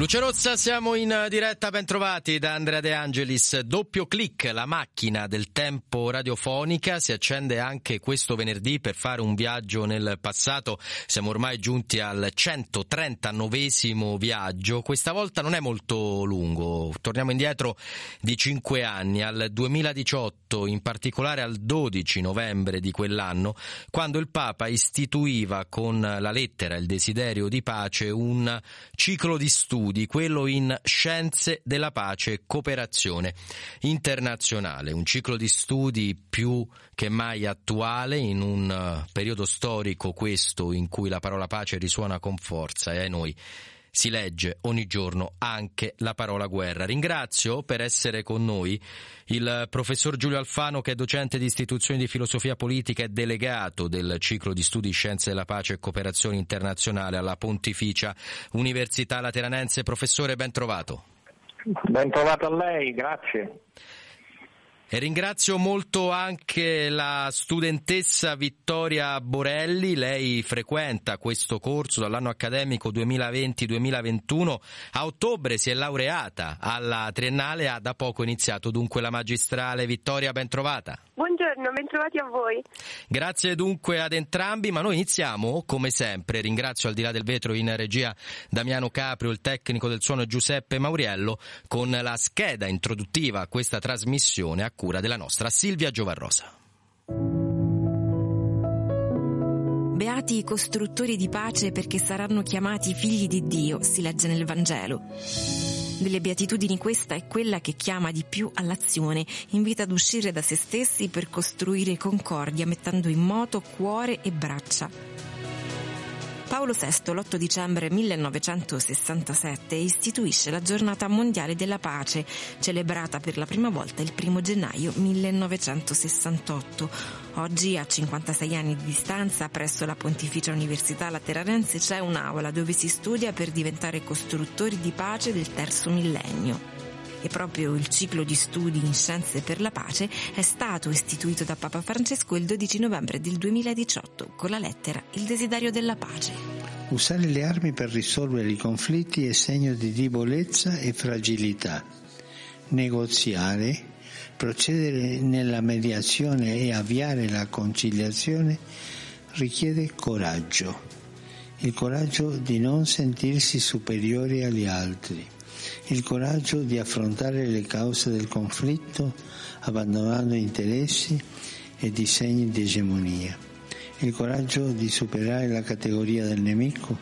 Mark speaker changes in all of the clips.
Speaker 1: Luce Rossa, siamo in diretta, ben trovati da Andrea De Angelis. Doppio clic, la macchina del tempo radiofonica si accende anche questo venerdì per fare un viaggio nel passato. Siamo ormai giunti al 139 viaggio. Questa volta non è molto lungo. Torniamo indietro di cinque anni, al 2018, in particolare al 12 novembre di quell'anno, quando il Papa istituiva con la lettera il desiderio di pace un ciclo di studi studi, quello in Scienze della Pace e Cooperazione Internazionale, un ciclo di studi più che mai attuale in un eh, periodo storico questo in cui la parola pace risuona con forza e a noi si legge ogni giorno anche la parola guerra. Ringrazio per essere con noi il professor Giulio Alfano che è docente di istituzioni di filosofia politica e delegato del ciclo di studi Scienze della Pace e Cooperazione Internazionale alla Pontificia Università Lateranense. Professore, ben trovato.
Speaker 2: Ben trovato a lei, grazie.
Speaker 1: E ringrazio molto anche la studentessa Vittoria Borelli, lei frequenta questo corso dall'anno accademico 2020-2021, a ottobre si è laureata alla triennale, ha da poco iniziato dunque la magistrale. Vittoria, ben trovata.
Speaker 3: Buongiorno, bentrovati a voi.
Speaker 1: Grazie dunque ad entrambi, ma noi iniziamo come sempre. Ringrazio al di là del vetro in regia Damiano Caprio, il tecnico del suono Giuseppe Mauriello, con la scheda introduttiva a questa trasmissione a cura della nostra Silvia Giovarrosa.
Speaker 4: Beati i costruttori di pace perché saranno chiamati figli di Dio, si legge nel Vangelo. Delle beatitudini questa è quella che chiama di più all'azione, invita ad uscire da se stessi per costruire concordia mettendo in moto cuore e braccia. Paolo VI l'8 dicembre 1967 istituisce la giornata mondiale della pace, celebrata per la prima volta il 1 gennaio 1968. Oggi, a 56 anni di distanza, presso la Pontificia Università Lateranense c'è un'aula dove si studia per diventare costruttori di pace del terzo millennio e proprio il ciclo di studi in scienze per la pace è stato istituito da Papa Francesco il 12 novembre del 2018 con la lettera Il desiderio della pace.
Speaker 5: Usare le armi per risolvere i conflitti è segno di debolezza e fragilità. Negoziare, procedere nella mediazione e avviare la conciliazione richiede coraggio, il coraggio di non sentirsi superiori agli altri il coraggio di affrontare le cause del conflitto abbandonando interessi e disegni di egemonia, il coraggio di superare la categoria del nemico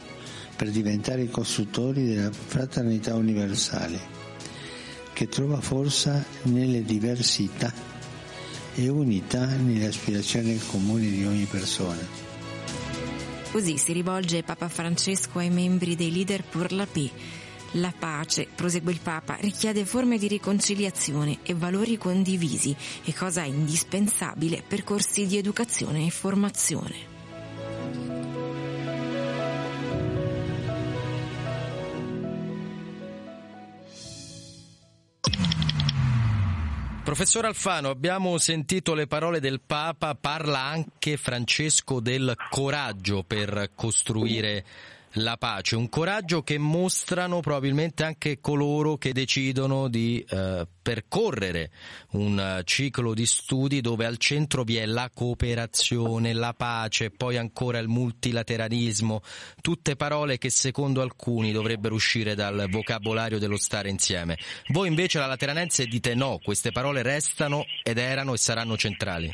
Speaker 5: per diventare i costruttori della fraternità universale, che trova forza nelle diversità e unità nelle aspirazioni comuni di ogni persona.
Speaker 4: Così si rivolge Papa Francesco ai membri dei leader pour la paix la pace, prosegue il Papa, richiede forme di riconciliazione e valori condivisi e cosa indispensabile percorsi di educazione e formazione.
Speaker 1: Professor Alfano, abbiamo sentito le parole del Papa, parla anche Francesco del coraggio per costruire la pace, un coraggio che mostrano probabilmente anche coloro che decidono di eh, percorrere un uh, ciclo di studi dove al centro vi è la cooperazione, la pace, poi ancora il multilateralismo, tutte parole che secondo alcuni dovrebbero uscire dal vocabolario dello stare insieme. Voi invece la Lateranense dite no, queste parole restano ed erano e saranno centrali.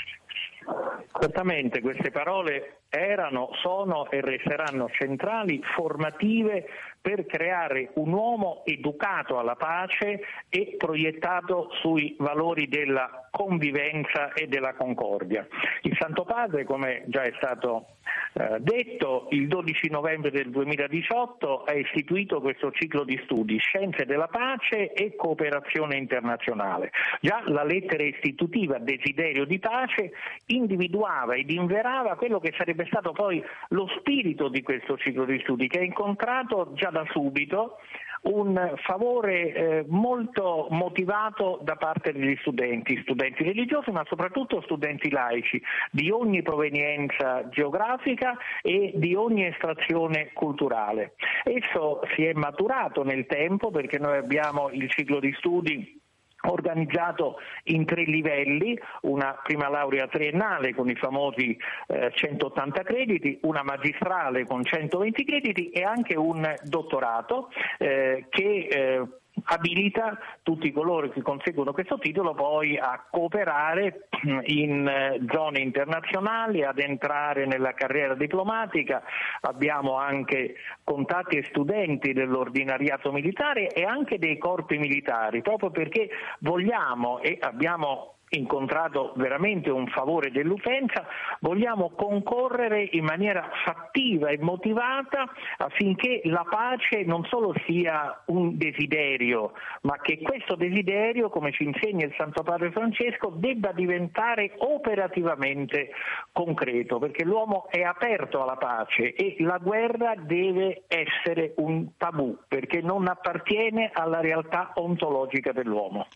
Speaker 2: Certamente queste parole erano, sono e resteranno centrali, formative per creare un uomo educato alla pace e proiettato sui valori della convivenza e della concordia. Il Santo Padre, come già è stato eh, detto, il 12 novembre del 2018 ha istituito questo ciclo di studi Scienze della pace e cooperazione internazionale. Già la lettera istitutiva Desiderio di pace individuava ed inverava quello che sarebbe stato poi lo spirito di questo ciclo di studi che ha incontrato già da subito un favore eh, molto motivato da parte degli studenti, studenti religiosi ma soprattutto studenti laici di ogni provenienza geografica e di ogni estrazione culturale. Esso si è maturato nel tempo perché noi abbiamo il ciclo di studi organizzato in tre livelli, una prima laurea triennale con i famosi eh, 180 crediti, una magistrale con 120 crediti e anche un dottorato eh, che eh, abilita tutti coloro che conseguono questo titolo poi a cooperare in eh, zone internazionali, ad entrare nella carriera diplomatica, abbiamo anche contatti e studenti dell'ordinariato militare e anche dei corpi militari, proprio perché vogliamo e abbiamo incontrato veramente un favore dell'utenza, vogliamo concorrere in maniera fattiva e motivata affinché la pace non solo sia un desiderio, ma che questo desiderio, come ci insegna il Santo Padre Francesco, debba diventare operativamente concreto, perché l'uomo è aperto alla pace e la guerra deve essere un tabù, perché non appartiene alla realtà ontologica dell'uomo.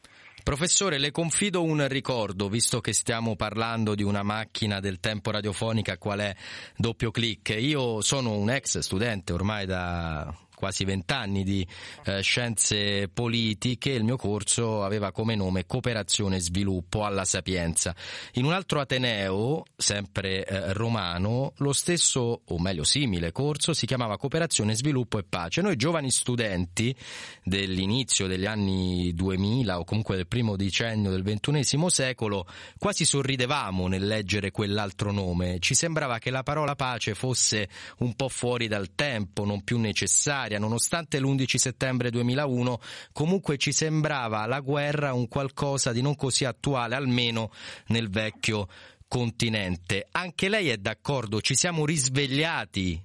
Speaker 1: Professore, le confido un ricordo, visto che stiamo parlando di una macchina del tempo radiofonica qual è doppio clic. Io sono un ex studente ormai da quasi vent'anni di eh, scienze politiche, il mio corso aveva come nome Cooperazione e Sviluppo alla Sapienza. In un altro Ateneo, sempre eh, romano, lo stesso, o meglio simile corso, si chiamava Cooperazione, Sviluppo e Pace. Noi giovani studenti dell'inizio degli anni 2000 o comunque del primo decennio del ventunesimo secolo quasi sorridevamo nel leggere quell'altro nome. Ci sembrava che la parola pace fosse un po' fuori dal tempo, non più necessaria necessaria, nonostante l'11 settembre 2001 comunque ci sembrava la guerra un qualcosa di non così attuale, almeno nel vecchio continente. Anche lei è d'accordo? Ci siamo risvegliati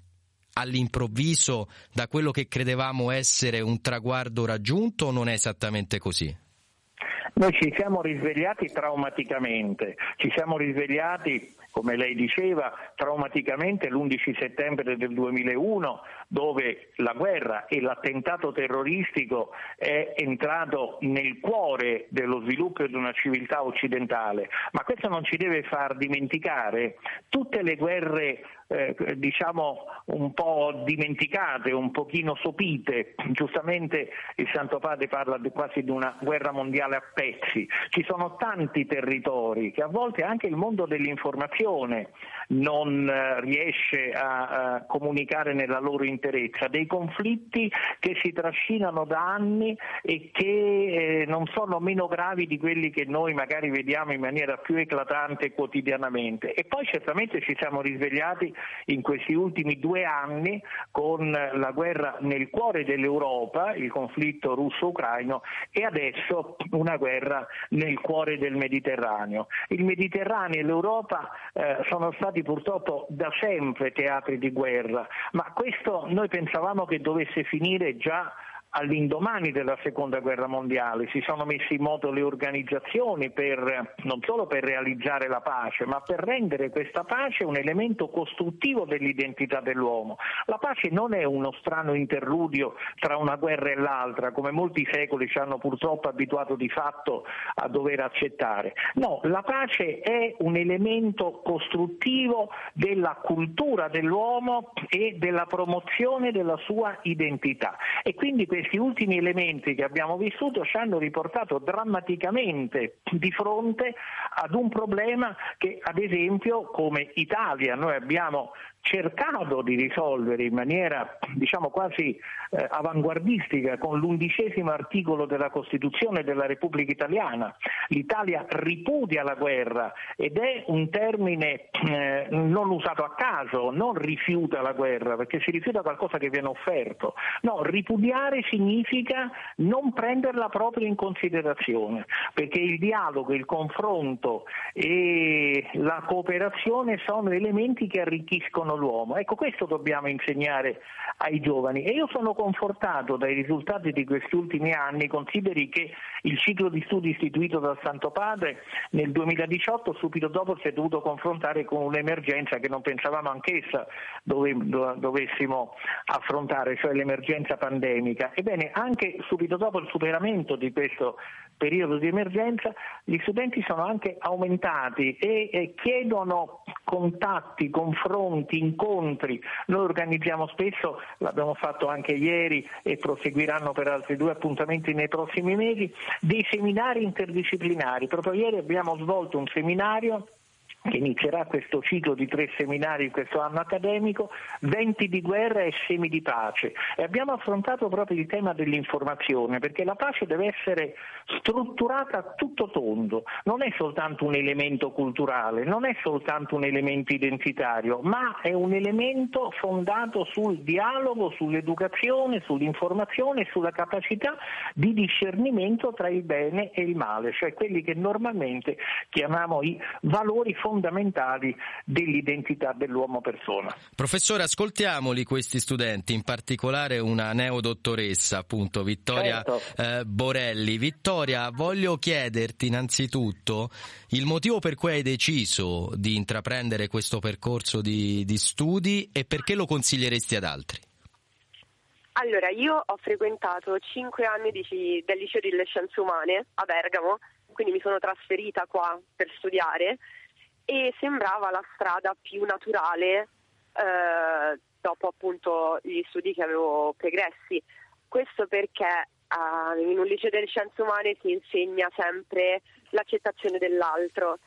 Speaker 1: all'improvviso da quello che credevamo essere un traguardo raggiunto o non è esattamente così?
Speaker 2: Noi ci siamo risvegliati traumaticamente, ci siamo risvegliati come lei diceva, traumaticamente l'11 settembre del 2001, dove la guerra e l'attentato terroristico è entrato nel cuore dello sviluppo di una civiltà occidentale, ma questo non ci deve far dimenticare tutte le guerre eh, diciamo un po' dimenticate, un pochino sopite. Giustamente il Santo Padre parla di quasi di una guerra mondiale a pezzi. Ci sono tanti territori che a volte anche il mondo dell'informazione non eh, riesce a, comunicare nella loro interezza, dei conflitti che si trascinano da anni e che eh, non sono meno gravi di quelli che noi magari vediamo in maniera più eclatante quotidianamente. E poi certamente ci siamo risvegliati in questi ultimi due anni con la guerra nel cuore dell'Europa, il conflitto russo-ucraino e adesso una guerra nel cuore del Mediterraneo. Il Mediterraneo e l'Europa eh, sono stati purtroppo da sempre teatri di guerra, ma questo noi pensavamo che dovesse finire già all'indomani della seconda guerra mondiale si sono messe in moto le organizzazioni per, non solo per realizzare la pace, ma per rendere questa pace un elemento costruttivo dell'identità dell'uomo. La pace non è uno strano interludio tra una guerra e l'altra, come molti secoli ci hanno purtroppo abituato di fatto a dover accettare. No, la pace è un elemento costruttivo della cultura dell'uomo e della promozione della sua identità. E quindi questi ultimi elementi che abbiamo vissuto ci hanno riportato drammaticamente di fronte ad un problema che ad esempio come Italia noi abbiamo cercato di risolvere in maniera diciamo quasi eh, avanguardistica con l'undicesimo articolo della Costituzione della Repubblica Italiana. L'Italia ripudia la guerra ed è un termine eh, non usato a caso, non rifiuta la guerra perché si rifiuta qualcosa che viene offerto. No, ripudiare significa non prenderla proprio in considerazione perché il dialogo, il confronto e la cooperazione sono elementi che arricchiscono sono l'uomo. Ecco, questo dobbiamo insegnare ai giovani e io sono confortato dai risultati di questi ultimi anni, consideri che il ciclo di studi istituito dal Santo Padre nel 2018 subito dopo si è dovuto confrontare con un'emergenza che non pensavamo anch'essa dove, dovessimo affrontare, cioè l'emergenza pandemica. Ebbene, anche subito dopo il superamento di questo periodo di emergenza, gli studenti sono anche aumentati e, e chiedono contatti, confronti, incontri. Noi organizziamo spesso, l'abbiamo fatto anche ieri e proseguiranno per altri due appuntamenti nei prossimi mesi, dei seminari interdisciplinari. Proprio ieri abbiamo svolto un seminario che inizierà questo ciclo di tre seminari in questo anno accademico, venti di guerra e semi di pace. E abbiamo affrontato proprio il tema dell'informazione, perché la pace deve essere strutturata a tutto tondo, non è soltanto un elemento culturale, non è soltanto un elemento identitario, ma è un elemento fondato sul dialogo, sull'educazione, sull'informazione sulla capacità di discernimento tra il bene e il male, cioè quelli che normalmente chiamiamo i valori fondamentali fondamentali dell'identità dell'uomo persona.
Speaker 1: Professore, ascoltiamoli questi studenti, in particolare una neodottoressa, appunto, Vittoria certo. eh, Borelli. Vittoria, voglio chiederti innanzitutto il motivo per cui hai deciso di intraprendere questo percorso di, di studi e perché lo consiglieresti ad altri.
Speaker 3: Allora, io ho frequentato cinque anni di, del liceo delle scienze umane a Bergamo, quindi mi sono trasferita qua per studiare e sembrava la strada più naturale eh, dopo appunto gli studi che avevo pregressi. Questo perché eh, in un liceo delle scienze umane si insegna sempre l'accettazione dell'altro,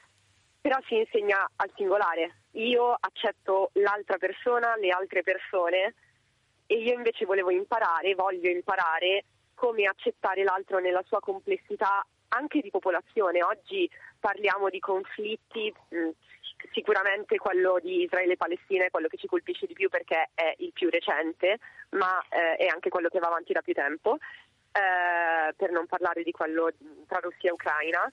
Speaker 3: però si insegna al singolare. Io accetto l'altra persona, le altre persone e io invece volevo imparare, voglio imparare come accettare l'altro nella sua complessità anche di popolazione. Oggi parliamo di conflitti, mm, sicuramente quello di Israele e Palestina è quello che ci colpisce di più perché è il più recente, ma eh, è anche quello che va avanti da più tempo, eh, per non parlare di quello tra Russia e Ucraina.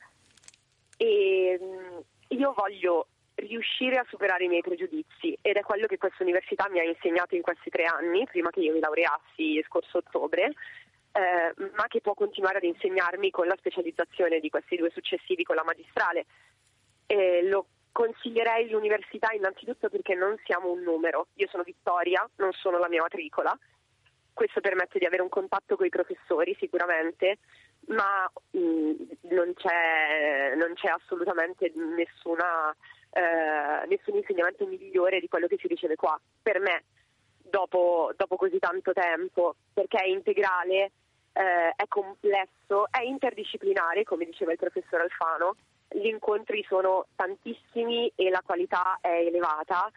Speaker 3: E mm, io voglio riuscire a superare i miei pregiudizi ed è quello che questa università mi ha insegnato in questi tre anni, prima che io mi laureassi scorso ottobre eh, ma che può continuare ad insegnarmi con la specializzazione di questi due successivi con la magistrale. Eh, lo consiglierei l'università innanzitutto perché non siamo un numero. Io sono Vittoria, non sono la mia matricola. Questo permette di avere un contatto con i professori sicuramente, ma mh, mm, non, c'è, non, c'è, assolutamente nessuna, eh, nessun insegnamento migliore di quello che si riceve qua. Per me, dopo, dopo così tanto tempo, perché è integrale, eh, è complesso, è interdisciplinare, come diceva il professor Alfano, gli incontri sono tantissimi e la qualità è elevata.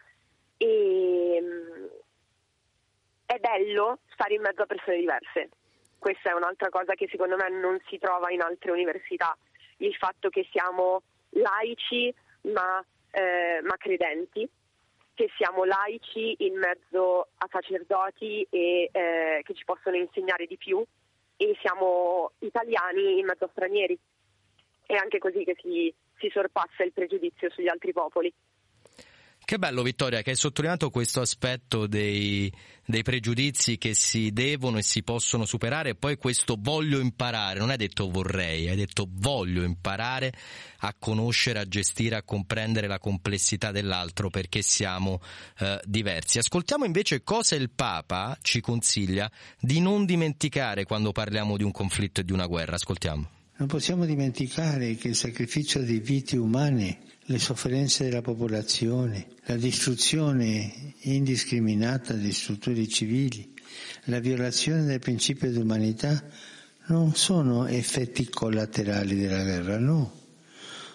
Speaker 3: E mm, è bello stare in mezzo a persone diverse. Questa è un'altra cosa che secondo me non si trova in altre università, il fatto che siamo laici ma, eh, ma credenti, che siamo laici in mezzo a sacerdoti e eh, che ci possono insegnare di più e siamo italiani in mezzo a stranieri. È anche così che si, si sorpassa il pregiudizio sugli altri popoli.
Speaker 1: Che bello Vittoria che hai sottolineato questo aspetto dei, dei, pregiudizi che si devono e si possono superare e poi questo voglio imparare, non hai detto vorrei, hai detto voglio imparare a conoscere, a gestire, a comprendere la complessità dell'altro perché siamo eh, diversi. Ascoltiamo invece cosa il Papa ci consiglia di non dimenticare quando parliamo di un conflitto e di una guerra. Ascoltiamo.
Speaker 5: Non possiamo dimenticare che il sacrificio di vite umane le sofferenze della popolazione, la distruzione indiscriminata di strutture civili, la violazione del principio di umanità non sono effetti collaterali della guerra, no,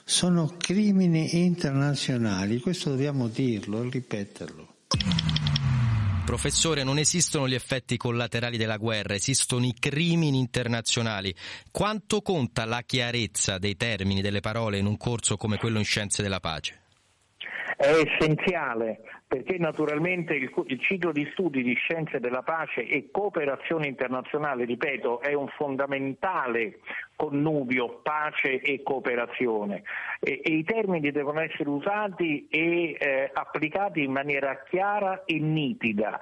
Speaker 5: sono crimini internazionali, questo dobbiamo dirlo, ripeterlo.
Speaker 1: Professore, non esistono gli effetti collaterali della guerra, esistono i crimini internazionali. Quanto conta la chiarezza dei termini, delle parole in un corso come quello in Scienze della Pace?
Speaker 2: È essenziale perché naturalmente il, il, ciclo di studi di scienze della pace e cooperazione internazionale, ripeto, è un fondamentale connubio pace e cooperazione. E, e i termini devono essere usati e eh, applicati in maniera chiara e nitida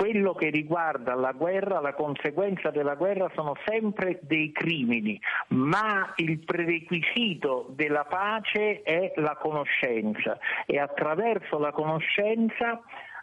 Speaker 2: quello che riguarda la guerra, la conseguenza della guerra sono sempre dei crimini, ma il prerequisito della pace è la conoscenza e attraverso la conoscenza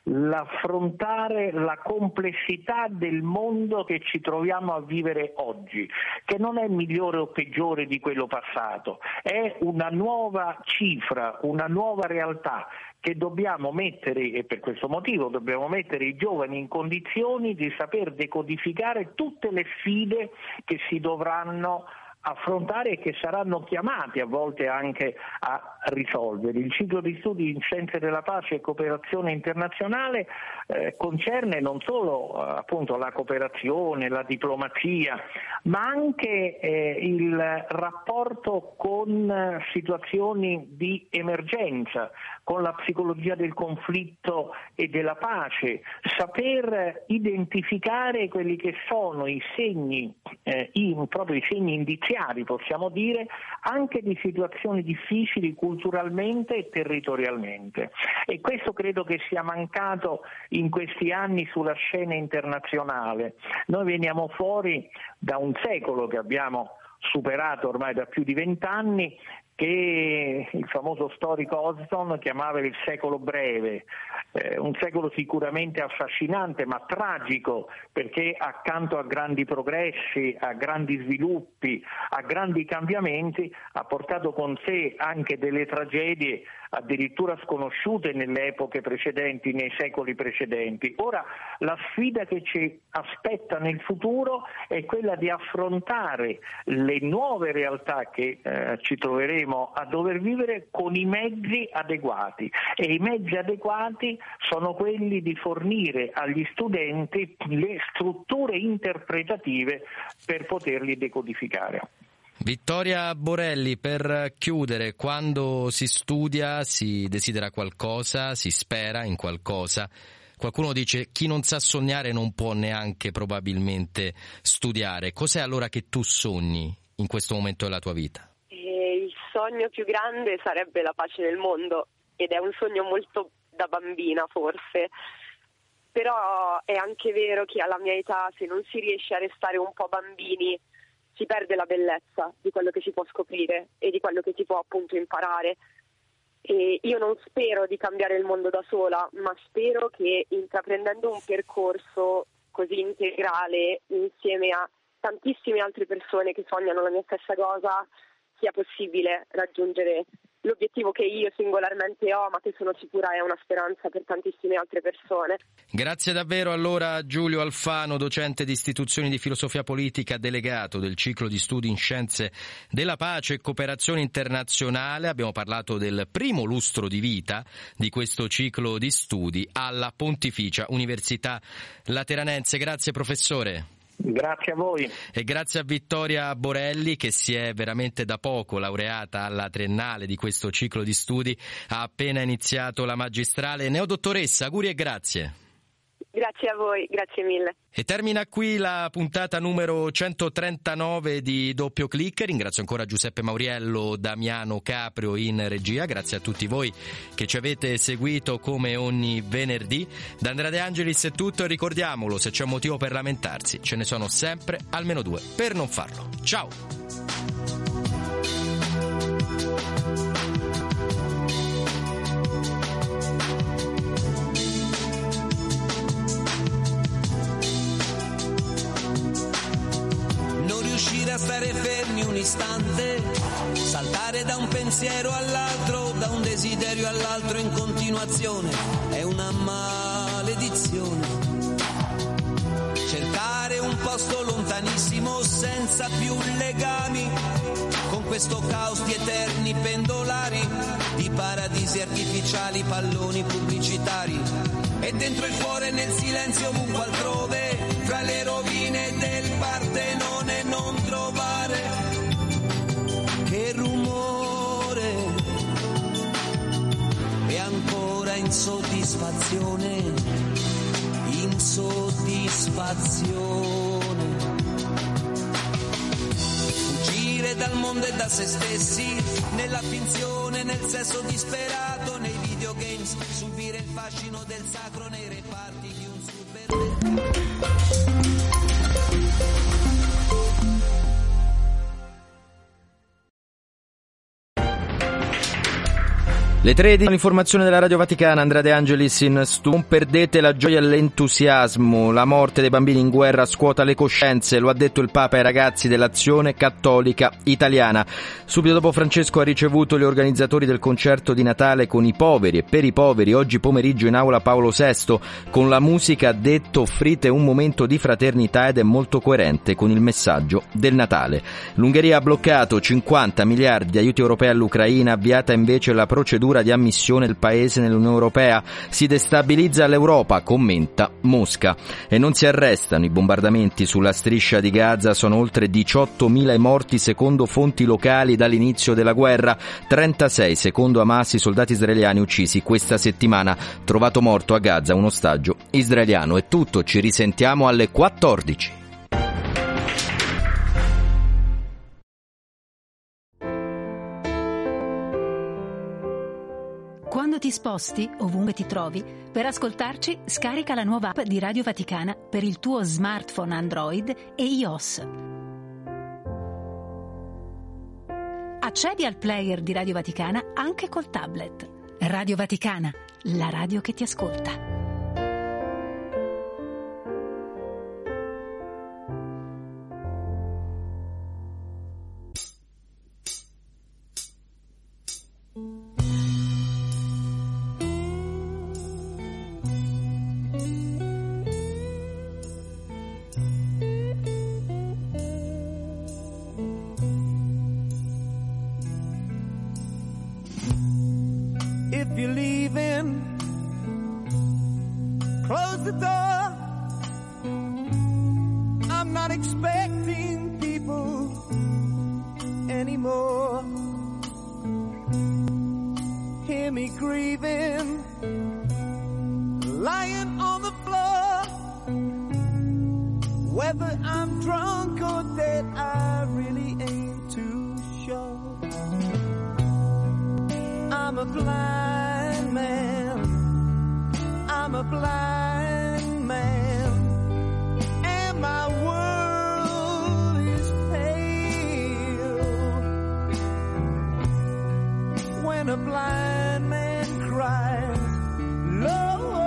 Speaker 2: l'affrontare la complessità del mondo che ci troviamo a vivere oggi, che non è migliore o peggiore di quello passato, è una nuova cifra, una nuova realtà che dobbiamo mettere, e per questo motivo dobbiamo mettere i giovani in condizioni di saper decodificare tutte le sfide che si dovranno affrontare e che saranno chiamati a volte anche a risolvere. Il ciclo di studi in scienze della pace e cooperazione internazionale eh, concerne non solo eh, appunto, la cooperazione, la diplomazia, ma anche eh, il rapporto con situazioni di emergenza, con la psicologia del conflitto e della pace, saper identificare quelli che sono i segni, eh, in, proprio i segni indiziati chiari, possiamo dire, anche di situazioni difficili culturalmente e territorialmente. E questo credo che sia mancato in questi anni sulla scena internazionale. Noi veniamo fuori da un secolo che abbiamo superato ormai da più di vent'anni che il famoso storico Osborne chiamava il secolo breve, eh, un secolo sicuramente affascinante ma tragico perché accanto a grandi progressi, a grandi sviluppi, a grandi cambiamenti ha portato con sé anche delle tragedie addirittura sconosciute nelle epoche precedenti, nei secoli precedenti. Ora la sfida che ci aspetta nel futuro è quella di affrontare le nuove realtà che eh, ci troveremo a dover vivere con i mezzi adeguati e i mezzi adeguati sono quelli di fornire agli studenti le strutture interpretative per poterli decodificare.
Speaker 1: Vittoria Borelli, per chiudere, quando si studia si desidera qualcosa, si spera in qualcosa. Qualcuno dice chi non sa sognare non può neanche probabilmente studiare. Cos'è allora che tu sogni in questo momento della tua vita?
Speaker 3: Eh, il sogno più grande sarebbe la pace nel mondo ed è un sogno molto da bambina forse. Però è anche vero che alla mia età se non si riesce a restare un po' bambini si perde la bellezza di quello che si può scoprire e di quello che si può appunto imparare. E io non spero di cambiare il mondo da sola, ma spero che intraprendendo un percorso così integrale insieme a tantissime altre persone che sognano la mia stessa cosa sia possibile raggiungere l'obiettivo che io singolarmente ho, ma che sono sicura è una speranza per tantissime altre persone.
Speaker 1: Grazie davvero allora Giulio Alfano, docente di istituzioni di filosofia politica, delegato del ciclo di studi in scienze della pace e cooperazione internazionale. Abbiamo parlato del primo lustro di vita di questo ciclo di studi alla Pontificia Università Lateranense. Grazie professore.
Speaker 2: Grazie a voi.
Speaker 1: E grazie a Vittoria Borelli che si è veramente da poco laureata alla triennale di questo ciclo di studi, ha appena iniziato la magistrale. Neodottoressa, auguri e grazie.
Speaker 3: Grazie a voi, grazie mille.
Speaker 1: E termina qui la puntata numero 139 di Doppio Click. Ringrazio ancora Giuseppe Mauriello, Damiano Caprio in regia. Grazie a tutti voi che ci avete seguito come ogni venerdì. Da Andrea De Angelis è tutto e ricordiamolo, se c'è un motivo per lamentarsi, ce ne sono sempre almeno due per non farlo. Ciao!
Speaker 6: Pensiero all'altro, da un desiderio all'altro in continuazione, è una maledizione. Cercare un posto lontanissimo senza più legami, con questo caos di eterni pendolari, di paradisi artificiali, palloni pubblicitari, e dentro il cuore nel silenzio ovunque altrove, fra le rovine del Partenone non trovare insoddisfazione, insoddisfazione. Fuggire dal mondo e da se stessi, nella finzione, nel sesso disperato, nei videogames, subire il fascino del sacro nei reparti
Speaker 1: Le 13, l'informazione della Radio Vaticana, Andrea De Angelis in stu. Non perdete la gioia e l'entusiasmo, la morte dei bambini in guerra scuota le coscienze, lo ha detto il Papa ai ragazzi dell'azione cattolica italiana. Subito dopo Francesco ha ricevuto gli organizzatori del concerto di Natale con i poveri e per i poveri, oggi pomeriggio in aula Paolo VI, con la musica ha detto offrite un momento di fraternità ed è molto coerente con il messaggio del Natale. L'Ungheria ha bloccato 50 miliardi di aiuti europei all'Ucraina, avviata invece la procedura procedura di ammissione del paese nell'Unione Europea. Si destabilizza l'Europa, commenta Mosca. E non si arrestano i bombardamenti sulla striscia di Gaza, sono oltre 18.000 i morti secondo fonti locali dall'inizio della guerra, 36 secondo Hamas i soldati israeliani uccisi questa settimana. Trovato morto a Gaza un ostaggio israeliano. È tutto, ci risentiamo alle 14.
Speaker 7: Quando ti sposti, ovunque ti trovi, per ascoltarci scarica la nuova app di Radio Vaticana per il tuo smartphone Android e iOS. Accedi al player di Radio Vaticana anche col tablet. Radio Vaticana, la radio che ti ascolta.
Speaker 8: when a blind man cries, Lord.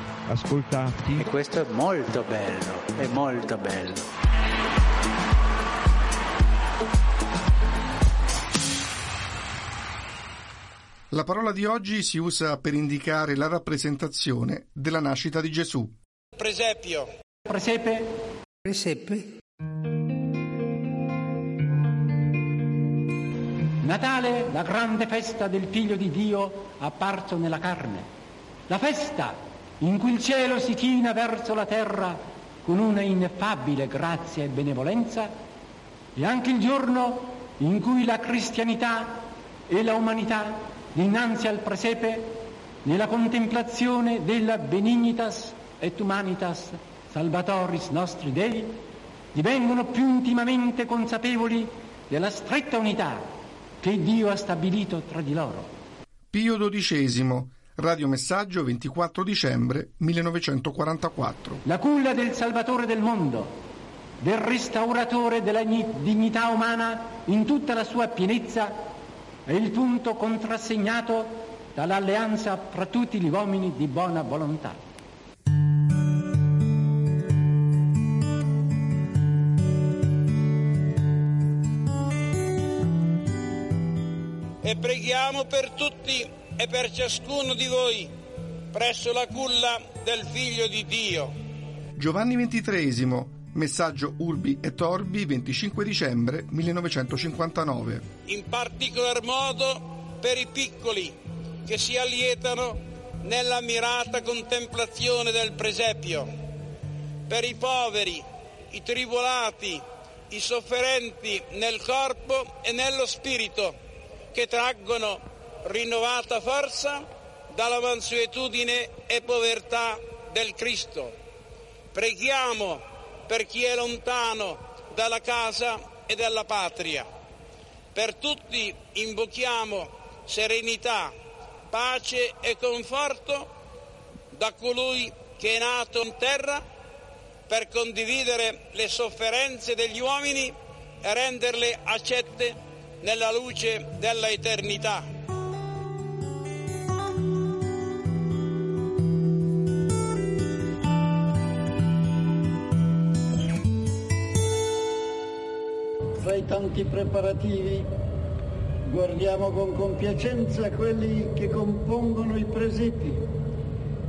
Speaker 7: ascoltati.
Speaker 5: E questo è molto bello, è molto bello.
Speaker 9: La parola di oggi si usa per indicare la rappresentazione della nascita di Gesù.
Speaker 10: Presepio.
Speaker 11: Presepe.
Speaker 5: Presepe.
Speaker 11: Natale, la grande festa del Figlio di Dio apparso nella carne. La festa in cui il cielo si china verso la terra con una ineffabile grazia e benevolenza e anche il giorno in cui la cristianità e la umanità dinanzi al presepe nella contemplazione della benignitas et humanitas salvatoris nostri Dei divengono più intimamente consapevoli della stretta unità che Dio ha stabilito tra di loro.
Speaker 9: Pio XII, radiomessaggio 24 dicembre 1944.
Speaker 11: La culla del Salvatore del mondo, del restauratore della dignità umana in tutta la sua pienezza è il punto contrassegnato dall'alleanza fra tutti gli uomini di buona volontà.
Speaker 10: E preghiamo per tutti e per ciascuno di voi presso la culla del Figlio di Dio.
Speaker 9: Giovanni XXIII, Messaggio Urbi e Torbi 25 dicembre 1959.
Speaker 10: In particolar modo per i piccoli che si allietano nella mirata contemplazione del presepio, per i poveri, i tribolati, i sofferenti nel corpo e nello spirito che traggono rinnovata forza dalla mansuetudine e povertà del Cristo. Preghiamo per chi è lontano dalla casa e dalla patria. Per tutti invochiamo serenità, pace e conforto da colui che è nato in terra per condividere le sofferenze degli uomini e renderle accette nella luce della eternità.
Speaker 12: Preparativi guardiamo con compiacenza quelli che compongono i presepi,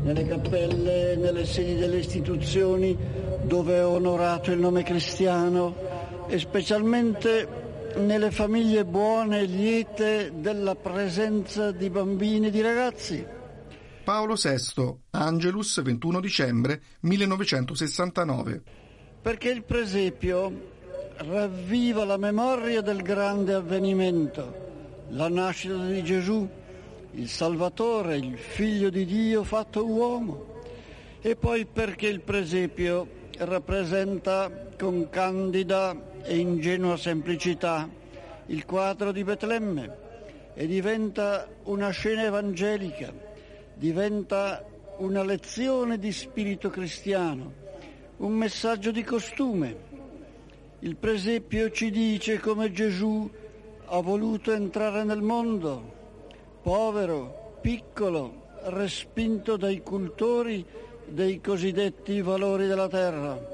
Speaker 12: nelle cappelle, nelle sedi delle istituzioni dove è onorato il nome cristiano e specialmente nelle famiglie buone e liete della presenza di bambini e di ragazzi.
Speaker 9: Paolo VI, Angelus, 21 dicembre 1969.
Speaker 12: Perché il presepio ravviva la memoria del grande avvenimento, la nascita di Gesù, il Salvatore, il Figlio di Dio fatto uomo. E poi perché il presepio rappresenta con candida e ingenua semplicità il quadro di Betlemme e diventa una scena evangelica, diventa una lezione di spirito cristiano, un messaggio di costume il presepio ci dice come Gesù ha voluto entrare nel mondo, povero, piccolo, respinto dai cultori dei cosiddetti valori della terra.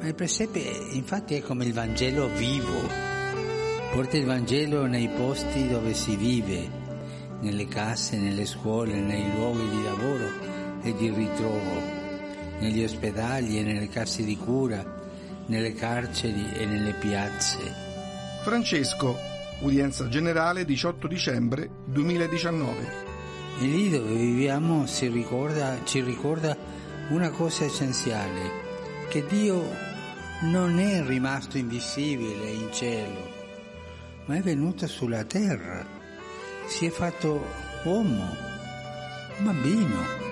Speaker 5: Il presepe infatti è come il Vangelo vivo Porta il Vangelo nei posti dove si vive, nelle case, nelle scuole, nei luoghi di lavoro e di ritrovo, negli ospedali e nelle case di cura, nelle carceri e nelle piazze.
Speaker 9: Francesco, udienza generale 18 dicembre 2019.
Speaker 5: E lì dove viviamo ricorda, ci ricorda una cosa essenziale, che Dio non è rimasto invisibile in cielo, ma è venuta sulla terra, si è fatto uomo, bambino.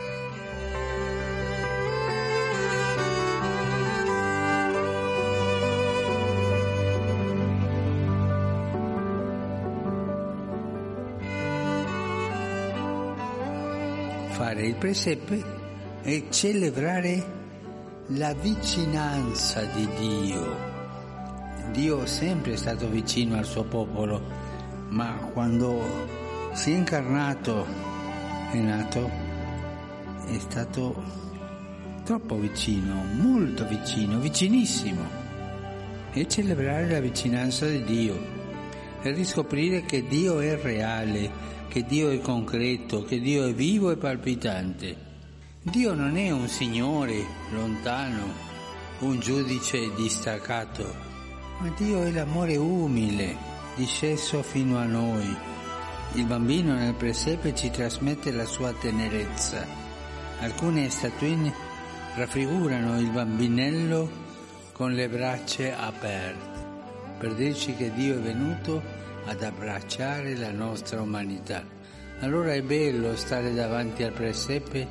Speaker 5: Fare il presepe e celebrare la vicinanza di Dio. Dio è sempre stato vicino al suo popolo, ma quando si è incarnato, è nato, è stato troppo vicino, molto vicino, vicinissimo. E celebrare la vicinanza di Dio e riscoprire che Dio è reale, che Dio è concreto, che Dio è vivo e palpitante. Dio non è un Signore lontano, un giudice distaccato, ma Dio è l'amore umile, disceso fino a noi. Il bambino nel presepe ci trasmette la sua tenerezza. Alcune statuine raffigurano il bambinello con le braccia aperte, per dirci che Dio è venuto ad abbracciare la nostra umanità. Allora è bello stare davanti al presepe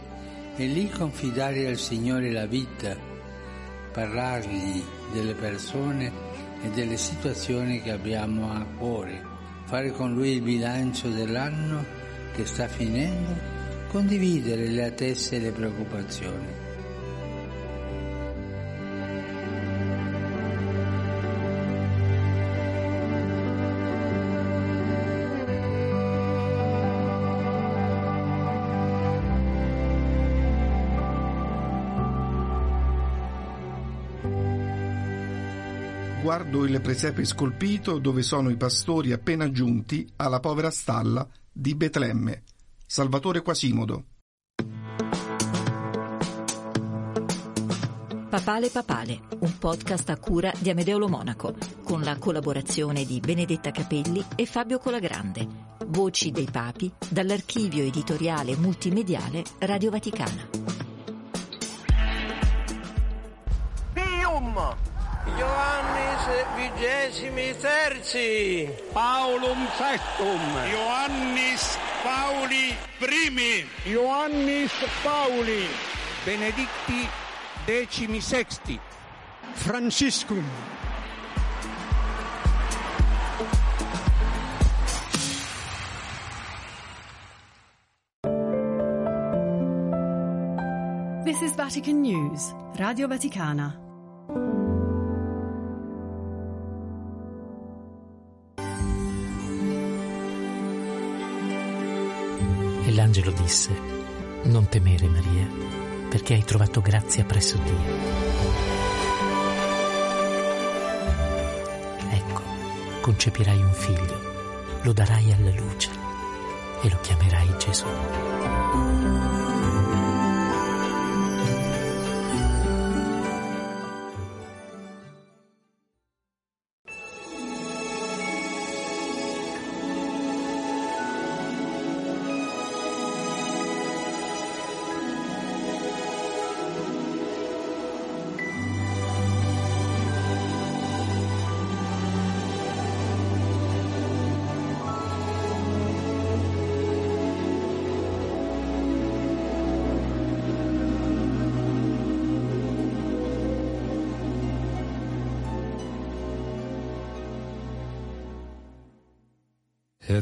Speaker 5: e lì confidare al Signore la vita, parlargli delle persone e delle situazioni che abbiamo a cuore, fare con Lui il bilancio dell'anno che sta finendo, condividere le attese e le preoccupazioni.
Speaker 9: Guardo il presepe scolpito dove sono i pastori appena giunti alla povera stalla di Betlemme. Salvatore Quasimodo.
Speaker 13: Papale Papale, un podcast a cura di Amedeo Monaco, con la collaborazione di Benedetta Capelli e Fabio Colagrande. Voci dei Papi dall'archivio editoriale multimediale Radio Vaticana.
Speaker 10: Pium! Ioannis vigesimi terzi.
Speaker 7: Paulum sextum.
Speaker 10: Ioannis Pauli primi.
Speaker 7: Ioannis Pauli. Benedicti decimi sexti. Franciscum.
Speaker 14: This is Vatican News, Radio Vaticana.
Speaker 15: L'angelo disse, non temere Maria, perché hai trovato grazia presso Dio. Ecco, concepirai un figlio, lo darai alla luce e lo chiamerai Gesù.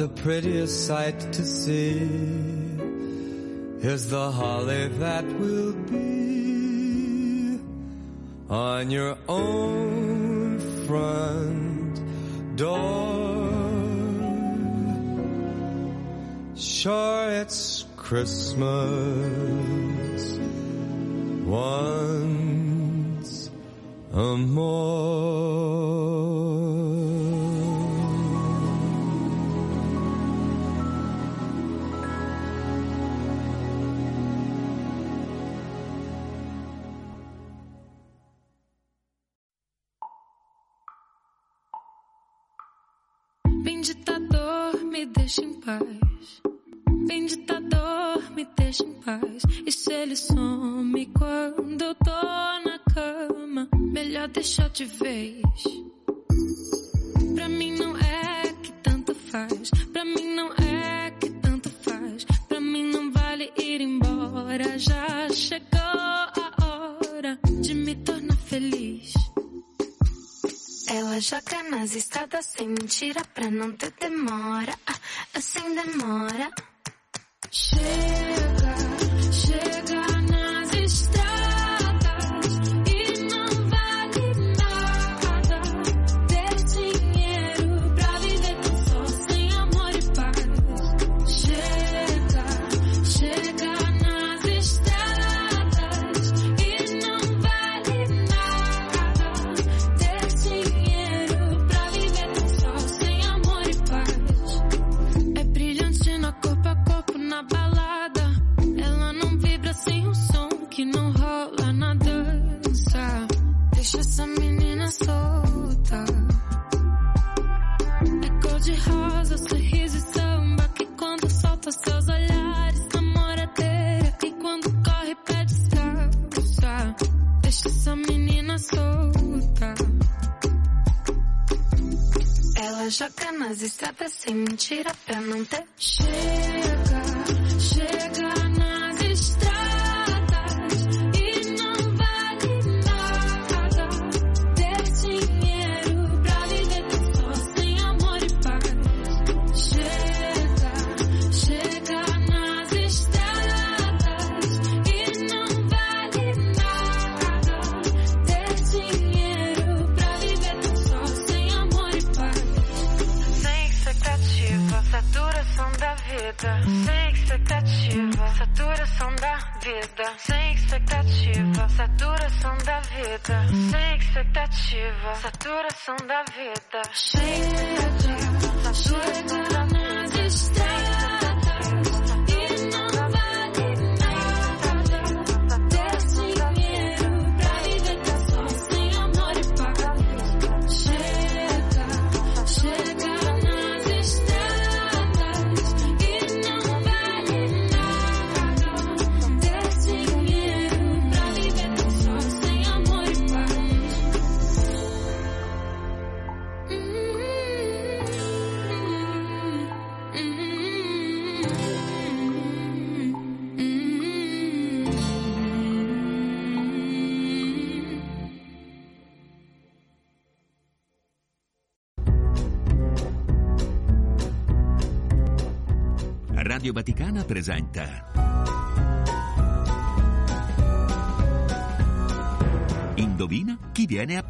Speaker 16: the prettiest sight to see is the holly that will be on your own front door. Sure, it's Christmas once a more.
Speaker 17: Deixa em paz. Vem ditador, me deixa em paz. E se ele some quando eu tô na cama, melhor deixar de vez. Pra mim não é que tanto faz. Pra mim não é que tanto faz. Pra mim não vale ir embora. Já chegou a Ela joga nas estradas sem mentira pra não ter demora. Ah, sem demora. Chega, chega joga nas estradas sem mentira pra não ter. Chega, saturação da vida.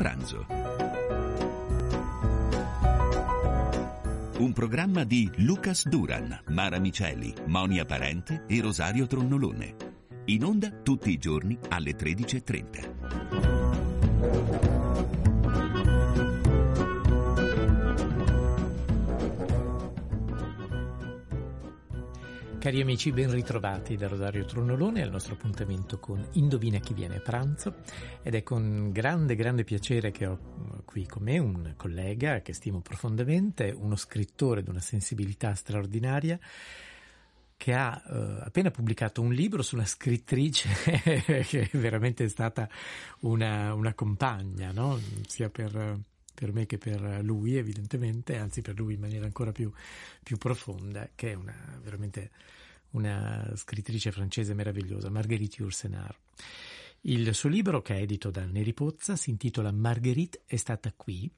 Speaker 8: Pranzo. Un programma di Lucas Duran, Mara Miceli, Monia Parente e Rosario Tronnolone. In onda tutti i giorni alle 13.30.
Speaker 15: Cari amici, ben ritrovati da Rosario Tronolone al nostro appuntamento con Indovina chi viene a pranzo ed è con grande grande piacere che ho qui con me un collega che stimo profondamente, uno scrittore di una sensibilità straordinaria che ha eh, appena pubblicato un libro su una scrittrice che è veramente stata una, una compagna, no? sia per per me che per lui evidentemente, anzi per lui in maniera ancora più, più profonda, che è una, veramente una scrittrice francese meravigliosa, Marguerite Yourcenar. Il suo libro, che è edito da Neri Pozza, si intitola Marguerite è stata qui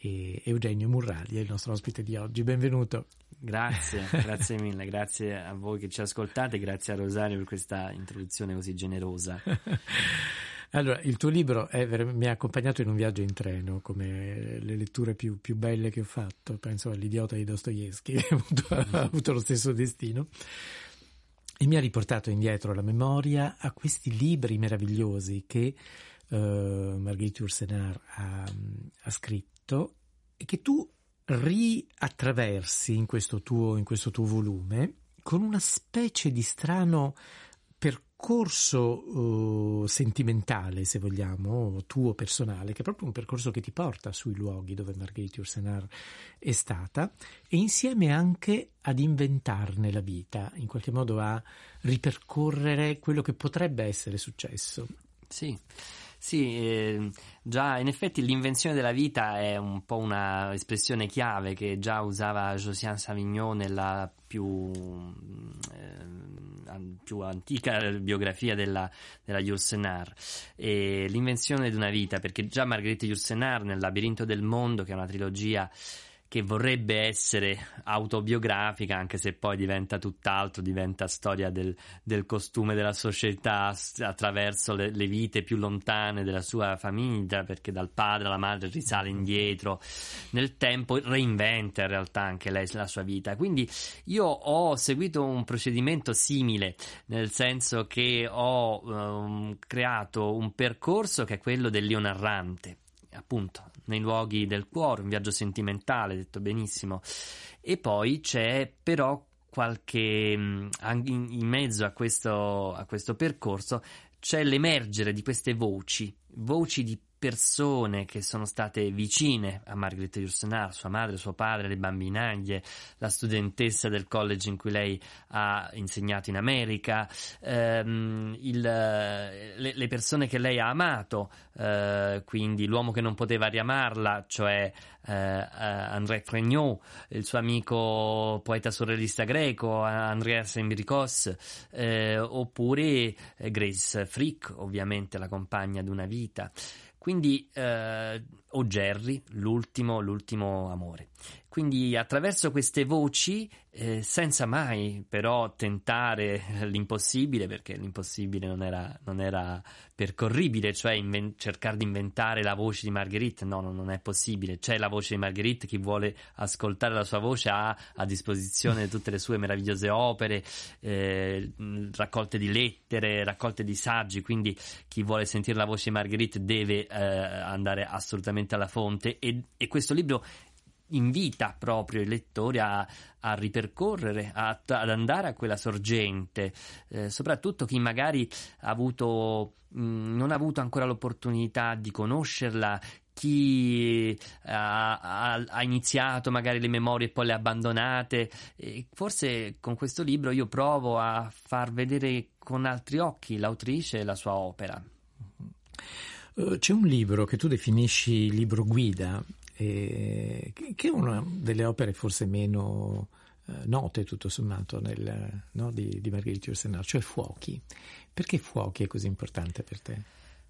Speaker 15: e Eugenio Murraglia è il nostro ospite di oggi. Benvenuto.
Speaker 18: Grazie, grazie mille, grazie a voi che ci ascoltate, grazie a Rosario per questa introduzione così generosa.
Speaker 15: Allora, il tuo libro è, mi ha accompagnato in un viaggio in treno, come le letture più, più belle che ho fatto. Penso all'Idiota di Dostoevsky, che ha avuto, ha avuto lo stesso destino. E mi ha riportato indietro la memoria a questi libri meravigliosi che uh, Marguerite Yourcenar ha, ha scritto e che tu riattraversi in questo tuo, in questo tuo volume con una specie di strano percorso uh, sentimentale, se vogliamo, tuo personale, che è proprio un percorso che ti porta sui luoghi dove Margherita Ursenar è stata, e insieme anche ad inventarne la vita, in qualche modo a ripercorrere quello che potrebbe essere successo.
Speaker 18: Sì. Sì, eh, già in effetti l'invenzione della vita è un po' una espressione chiave che già usava Josiane Savignon nella più, eh, più antica biografia della, della Yourcenar. E l'invenzione di una vita, perché già Margherita Yourcenar nel Labirinto del Mondo, che è una trilogia che vorrebbe essere autobiografica, anche se poi diventa tutt'altro, diventa storia del, del costume della società attraverso le, le, vite più lontane della sua famiglia, perché dal padre alla madre risale indietro nel tempo, reinventa in realtà anche lei la sua vita. Quindi io ho seguito un procedimento simile, nel senso che ho um, creato un percorso che è quello del narrante appunto nei luoghi del cuore, un viaggio sentimentale, detto benissimo. E poi c'è però qualche in, in mezzo a questo, a questo percorso c'è l'emergere di queste voci, voci di persone che sono state vicine a Margrethe Yourcenar, sua madre, suo padre, le bambinaglie, la studentessa del college in cui lei ha insegnato in America, ehm, il, le, le, persone che lei ha amato, eh, quindi l'uomo che non poteva riamarla, cioè eh, André Fregnaud, il suo amico poeta surrealista greco, Andreas Embricos, eh, oppure Grace Frick, ovviamente la compagna di una vita. Quindi, eh, o Jerry, l'ultimo, l'ultimo amore. Quindi attraverso queste voci, eh, senza mai però tentare l'impossibile, perché l'impossibile non era, non era percorribile, cioè inven- cercare di inventare la voce di Marguerite, no, no, non è possibile. C'è la voce di Marguerite, chi vuole ascoltare la sua voce ha a disposizione tutte le sue meravigliose opere, eh, raccolte di lettere, raccolte di saggi, quindi chi vuole sentire la voce di Marguerite deve eh, andare assolutamente alla fonte e, e questo libro invita proprio i lettori a, a ripercorrere, a, ad andare a quella sorgente, eh, soprattutto chi magari ha avuto, mh, non ha avuto ancora l'opportunità di conoscerla, chi ha, ha, ha, iniziato magari le memorie e poi le ha abbandonate. E forse con questo libro io provo a far vedere con altri occhi l'autrice e la sua opera.
Speaker 15: Eh, c'è un libro che tu definisci libro guida eh, che è una delle opere forse meno eh, note tutto sommato nel, no, di, di Margherita Yourcenar, cioè Fuochi. Perché Fuochi è così importante per te?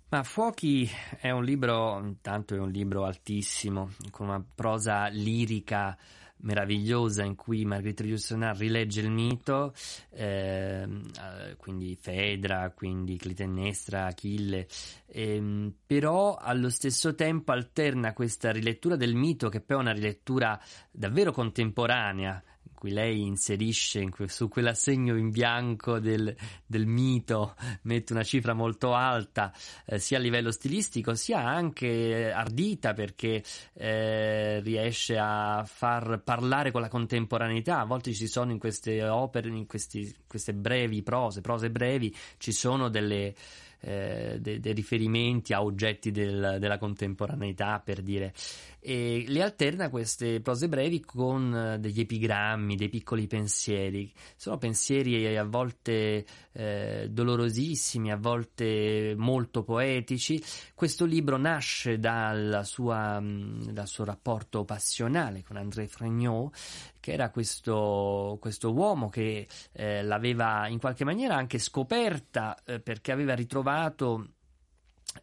Speaker 18: Ma Fuochi è un libro, intanto è un libro altissimo, con una prosa lirica meravigliosa in cui Margherita Yourcenar rilegge il mito, ehm, eh, quindi Fedra, quindi Clitennestra, Achille, ehm, però allo stesso tempo alterna questa rilettura del mito che poi è una rilettura davvero contemporanea cui lei inserisce in que- su quell'assegno in bianco del, del mito, mette una cifra molto alta, eh, sia a livello stilistico, sia anche ardita perché eh, riesce a far parlare con la contemporaneità. A volte ci sono in queste opere, in questi, queste brevi prose, prose brevi, ci sono delle eh, dei, dei riferimenti a oggetti del- della contemporaneità, per dire. E le alterna queste prose brevi con eh, degli epigrammi, dei piccoli pensieri. Sono pensieri a volte eh, dolorosissimi, a volte molto poetici. Questo libro nasce dalla sua, mh, dal suo rapporto passionale con André Fregnaud, che era questo, questo uomo che eh, l'aveva in qualche maniera anche scoperta eh, perché aveva ritrovato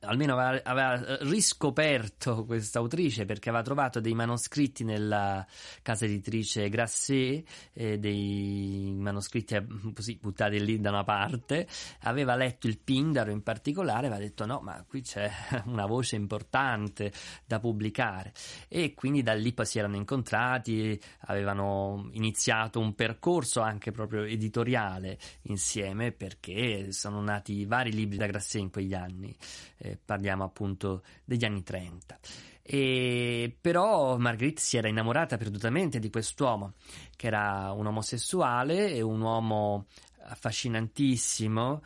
Speaker 18: almeno aveva, aveva riscoperto questa autrice perché aveva trovato dei manoscritti nella casa editrice Grasset, eh, dei manoscritti eh, così buttati lì da una parte, aveva letto il Pindaro in particolare, aveva detto no, ma qui c'è una voce importante da pubblicare. E quindi da lì poi si erano incontrati, avevano iniziato un percorso anche proprio editoriale insieme perché sono nati vari libri da Grasset in quegli anni eh, parliamo appunto degli anni 30. E però Marguerite si era innamorata perdutamente di quest'uomo, che era un omosessuale e un uomo affascinantissimo,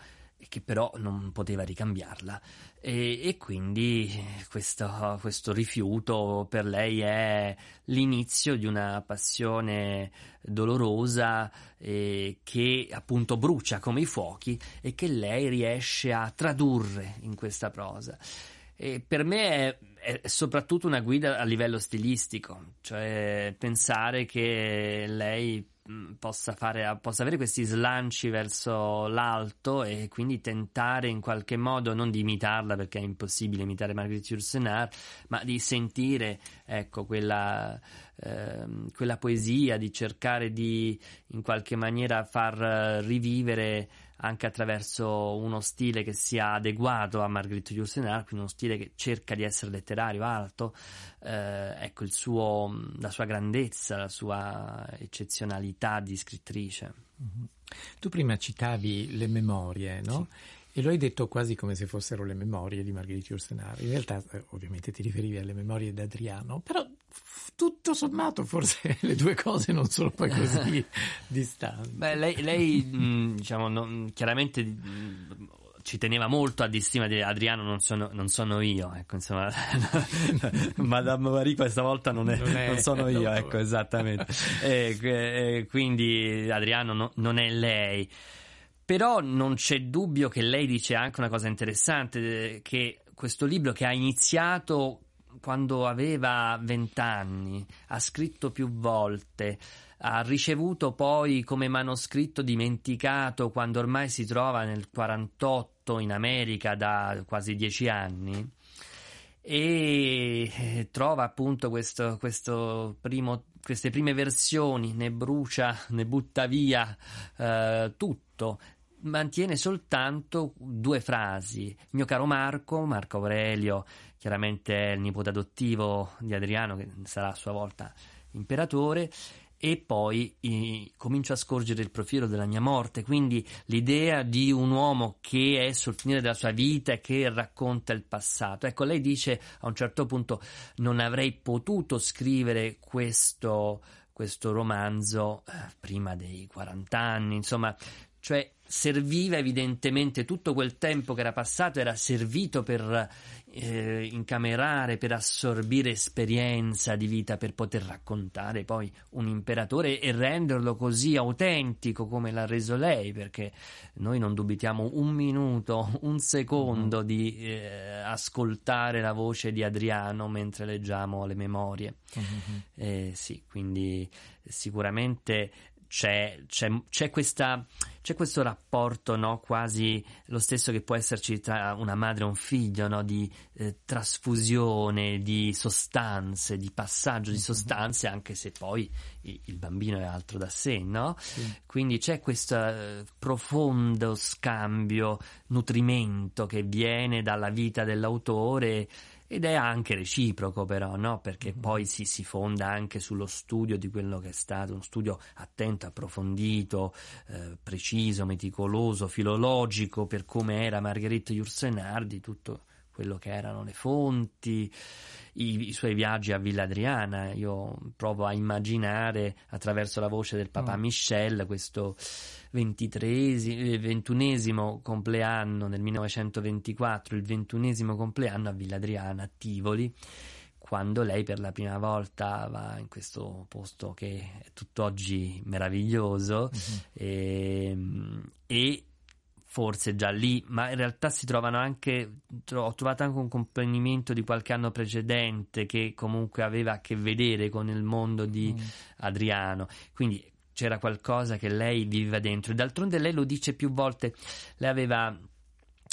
Speaker 18: che però non poteva ricambiarla. E, e quindi questo, questo rifiuto per lei è l'inizio di una passione dolorosa eh, che appunto brucia come i fuochi e che lei riesce a tradurre in questa prosa. E per me è, è soprattutto una guida a livello stilistico, cioè pensare che lei possa, fare, possa avere questi slanci verso l'alto e quindi tentare in qualche modo non di imitarla perché è impossibile imitare Marguerite Yourcenar, ma di sentire ecco quella, ehm, quella poesia, di cercare di in qualche maniera far rivivere anche attraverso uno stile che sia adeguato a Marguerite Yourcenar, quindi uno stile che cerca di essere letterario, alto, eh, ecco il suo, la sua grandezza, la sua eccezionalità di scrittrice.
Speaker 15: Mhm. Tu prima citavi le memorie, no? E lo hai detto quasi come se fossero le memorie di Margherita Yourcenar. In realtà, eh, ovviamente, ti riferivi alle memorie d'Adriano, però f- tutto sommato forse le due cose non sono poi così distanti.
Speaker 18: Beh, lei, lei, mh, diciamo, non- chiaramente mh, ci teneva molto a distima di Adriano, non sono, non sono io, ecco, insomma, Madame Marie questa volta non, è-
Speaker 15: Non è-
Speaker 18: non sono io, ecco, esattamente. E, e quindi Adriano no- non è lei. Però non c'è dubbio che lei dice anche una cosa interessante, eh, che questo libro che ha iniziato quando aveva vent'anni, ha scritto più volte, ha ricevuto poi come manoscritto dimenticato quando ormai si trova nel 48 in America da quasi dieci anni e eh, trova appunto questo, questo primo, queste prime versioni, ne brucia, ne butta via eh, tutto. Mantiene soltanto due frasi. Mio caro Marco, Marco Aurelio, chiaramente è il nipote adottivo di Adriano, che sarà a sua volta imperatore, e poi eh, comincio a scorgere il profilo della mia morte, quindi l'idea di un uomo che è sul finire della sua vita e che racconta il passato. Ecco, lei dice a un certo punto non avrei potuto scrivere questo, questo romanzo eh, prima dei 40 anni, insomma, cioè serviva evidentemente tutto quel tempo che era passato era servito per eh, incamerare, per assorbire esperienza di vita, per poter raccontare poi un imperatore e renderlo così autentico come l'ha reso lei, perché noi non dubitiamo un minuto, un secondo di eh, ascoltare la voce di Adriano mentre leggiamo le memorie. Eh, sì, quindi sicuramente c'è, c'è, c'è, questa, c'è questo rapporto no? quasi lo stesso che può esserci tra una madre e un figlio, no? di eh, trasfusione di sostanze, di passaggio di sostanze, anche se poi il, bambino è altro da sé, no? Quindi c'è questo eh, profondo scambio, nutrimento che viene dalla vita dell'autore ed è anche reciproco però, no? perché poi si, si fonda anche sullo studio di quello che è stato, uno studio attento, approfondito, eh, preciso, meticoloso, filologico per come era Margherita Yourcenar, di tutto quello che erano le fonti, i, i suoi viaggi a Villa Adriana. Io provo a immaginare attraverso la voce del papà
Speaker 15: Mm.
Speaker 18: Michel questo eh, ventunesimo compleanno nel 1924, il ventunesimo compleanno a Villa Adriana, a Tivoli, quando lei per la prima volta va in questo posto che è tutt'oggi meraviglioso e, e forse già lì, ma in realtà si trovano anche, tro- ho trovato anche un comprendimento di qualche anno precedente che comunque aveva a che vedere con il mondo di Adriano, quindi c'era qualcosa che lei viveva dentro. E d'altronde lei lo dice più volte, lei aveva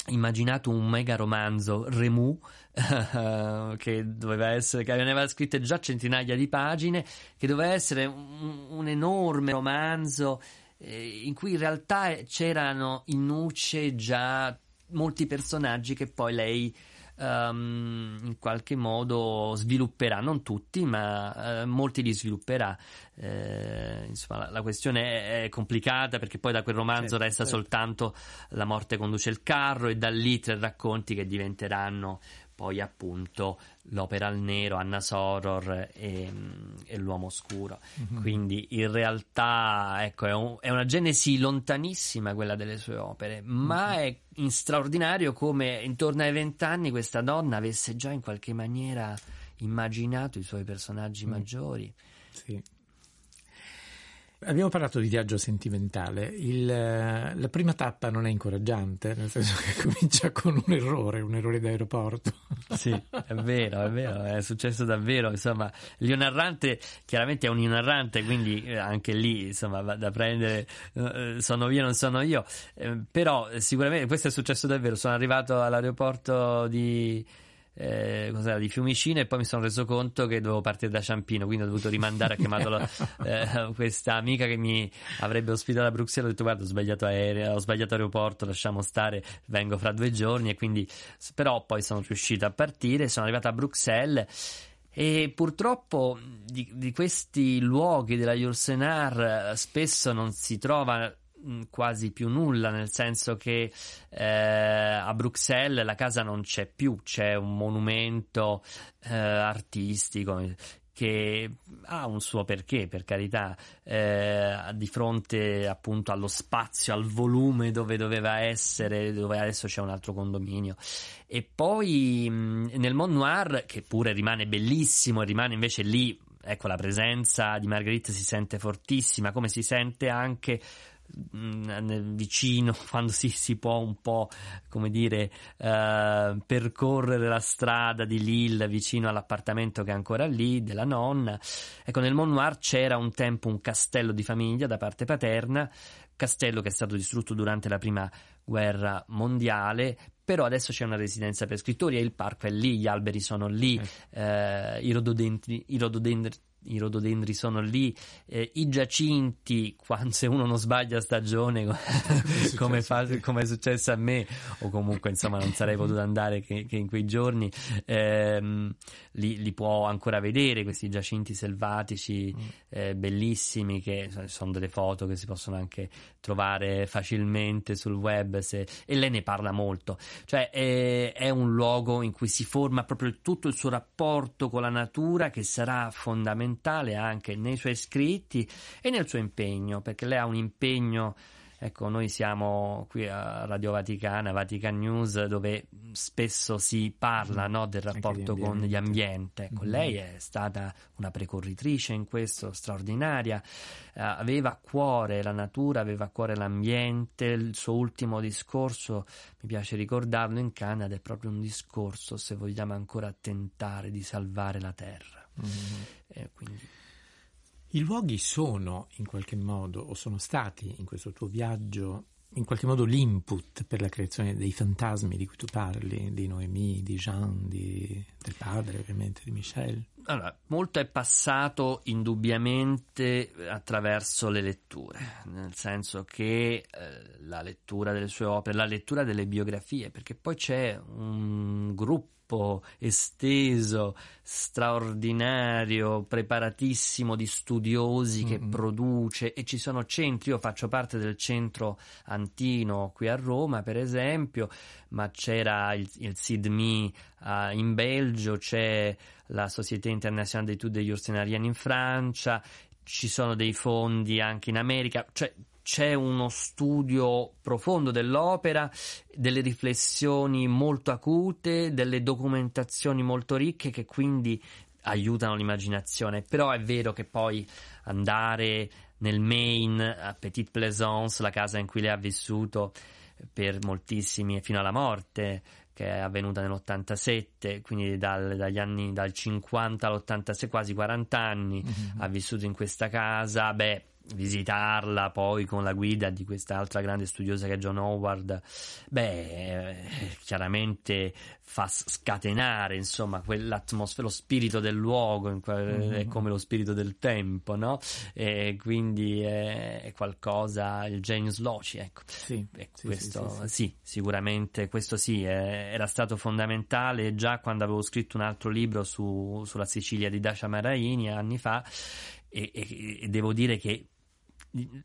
Speaker 18: immaginato un mega romanzo Remu che doveva essere che aveva scritto già centinaia di pagine che doveva essere un, un enorme romanzo eh, in cui in realtà c'erano in nuce già molti personaggi che poi lei ehm, in qualche modo svilupperà, non tutti, ma eh, molti li svilupperà. Eh, insomma, la, la questione è, è complicata perché poi da quel romanzo
Speaker 15: Certo,
Speaker 18: resta
Speaker 15: certo.
Speaker 18: soltanto La morte conduce il carro e da lì tre racconti che diventeranno poi appunto l'opera al nero, Anna Soror e, e l'uomo oscuro.
Speaker 15: Mhm.
Speaker 18: Quindi in realtà ecco, è, un- è una genesi lontanissima quella delle sue opere, ma è in straordinario come intorno ai vent'anni questa donna avesse già in qualche maniera immaginato i suoi personaggi maggiori.
Speaker 15: Sì. Abbiamo parlato di viaggio sentimentale. Il, eh, la prima tappa non è incoraggiante, nel senso che comincia con un errore, un errore d'aeroporto.
Speaker 18: Sì, è vero, è vero, è successo davvero. Insomma, l'Io narrante chiaramente è un io narrante, quindi eh, anche lì insomma va da prendere. eh, sono io, non sono io. Però sicuramente questo è successo davvero. Sono arrivato all'aeroporto di. Eh, cos'era, di Fiumicino e poi mi sono reso conto che dovevo partire da Ciampino quindi ho dovuto rimandare ho chiamato la- eh, questa amica che mi avrebbe ospitato a Bruxelles. Ho detto guarda ho sbagliato aereo ho sbagliato aeroporto lasciamo stare vengo fra due giorni e quindi però poi sono riuscito a partire sono arrivato a Bruxelles. E purtroppo di, di questi luoghi della Jursenar eh, spesso non si trova mh, quasi più nulla, nel senso che eh, a Bruxelles la casa non c'è più, c'è un monumento eh, artistico che ha un suo perché, per carità, eh, di fronte appunto allo spazio, al volume dove doveva essere, dove adesso c'è un altro condominio. E poi mh, nel Mont Noir, che pure rimane bellissimo, e rimane invece lì, ecco, la presenza di Marguerite si sente fortissima, come si sente anche vicino quando si, si può un po' come dire eh, percorrere la strada di Lille vicino all'appartamento che è ancora lì della nonna. Ecco nel Mont Noir c'era un tempo un castello di famiglia da parte paterna castello che è stato distrutto durante la prima guerra mondiale però adesso c'è una residenza per scrittori e il parco è lì, gli alberi sono lì, eh, i rododendri, i rododendri i rododendri sono lì, eh, i giacinti, quando se uno non sbaglia stagione, come, fa, come è successo a me, o comunque insomma non sarei potuto andare che, che in quei giorni, ehm, li, li può ancora vedere questi giacinti selvatici eh, bellissimi, che sono delle foto che si possono anche trovare facilmente sul web se- e lei ne parla molto. Cioè è, è un luogo in cui si forma proprio tutto il suo rapporto con la natura che sarà fondamentale anche nei suoi scritti e nel suo impegno, perché lei ha un impegno. Ecco, noi siamo qui a Radio Vaticana, Vatican News, dove spesso si parla no, del rapporto con gli ambienti. Ecco,
Speaker 15: Mhm.
Speaker 18: lei è stata una precorritrice in questo, straordinaria, Eh, aveva a cuore la natura, aveva a cuore l'ambiente. Il suo ultimo discorso, mi piace ricordarlo in Canada, è proprio un discorso, se vogliamo ancora tentare di salvare la terra. Eh, quindi
Speaker 15: I luoghi sono in qualche modo, o sono stati in questo tuo viaggio, in qualche modo l'input per la creazione dei fantasmi di cui tu parli, di Noemi, di Jean, di- del padre ovviamente, di Michel.
Speaker 18: Allora, molto è passato indubbiamente attraverso le letture, nel senso che eh, la lettura delle sue opere, la lettura delle biografie, perché poi c'è un gruppo gruppo esteso, straordinario, preparatissimo di studiosi che
Speaker 15: Mm-mm.
Speaker 18: produce e ci sono centri, io faccio parte del centro Antino qui a Roma per esempio, ma c'era il, il SIDMI eh, in Belgio, c'è la Société Internationale d'études des Ursinariennes in Francia, ci sono dei fondi anche in America, cioè c'è uno studio profondo dell'opera, delle riflessioni molto acute, delle documentazioni molto ricche che quindi aiutano l'immaginazione. Però è vero che poi andare nel Maine, a Petite Plaisance, la casa in cui lei ha vissuto per moltissimi fino alla morte, che è avvenuta nell'87, quindi dal- dagli anni dal 50 all'86, quasi 40 anni, ha vissuto in questa casa, beh, visitarla poi con la guida di quest'altra grande studiosa che è John Howard, beh, eh, chiaramente fa scatenare, insomma, quell'atmosfera, lo spirito del luogo, que-
Speaker 15: Mhm.
Speaker 18: è come lo spirito del tempo, no? E quindi è, qualcosa, il genius loci, ecco.
Speaker 15: Sì, sì,
Speaker 18: questo,
Speaker 15: sì, sì,
Speaker 18: sì, sicuramente questo sì, eh, era stato fondamentale già quando avevo scritto un altro libro su- sulla Sicilia di Dacia Maraini anni fa e, e- e devo dire che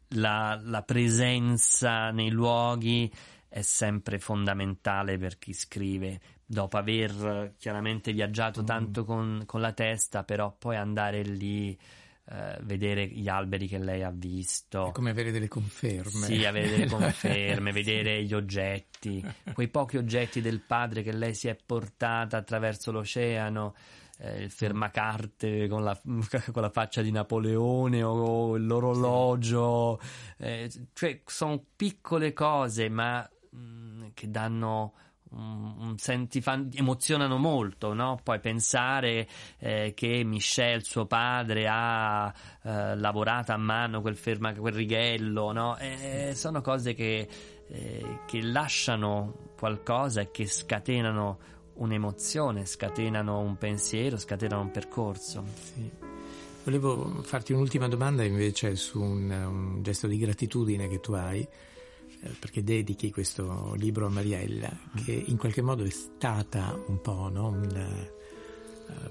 Speaker 18: la, la presenza nei luoghi è sempre fondamentale per chi scrive. Dopo aver chiaramente
Speaker 15: Mm.
Speaker 18: viaggiato tanto con, con la testa, però poi andare lì, eh, vedere gli alberi che lei ha visto.
Speaker 15: È come avere delle conferme.
Speaker 18: Sì, avere delle conferme, vedere gli oggetti, quei pochi oggetti del padre che lei si è portata attraverso l'oceano, eh, il fermacarte con la, con la faccia di Napoleone o l'orologio, eh, cioè sono piccole cose ma mh, che danno un, un fan- emozionano molto, no? Poi pensare eh, che Michel, suo padre, ha eh, lavorato a mano quel, ferma, quel righello, no? Eh, sono cose che, eh, che lasciano qualcosa e che scatenano un'emozione, scatenano un pensiero, scatenano un percorso.
Speaker 15: Sì. Volevo farti un'ultima domanda invece su un, un gesto di gratitudine che tu hai, eh, perché dedichi questo libro a Mariella, che in qualche modo è stata un po' no? un, eh,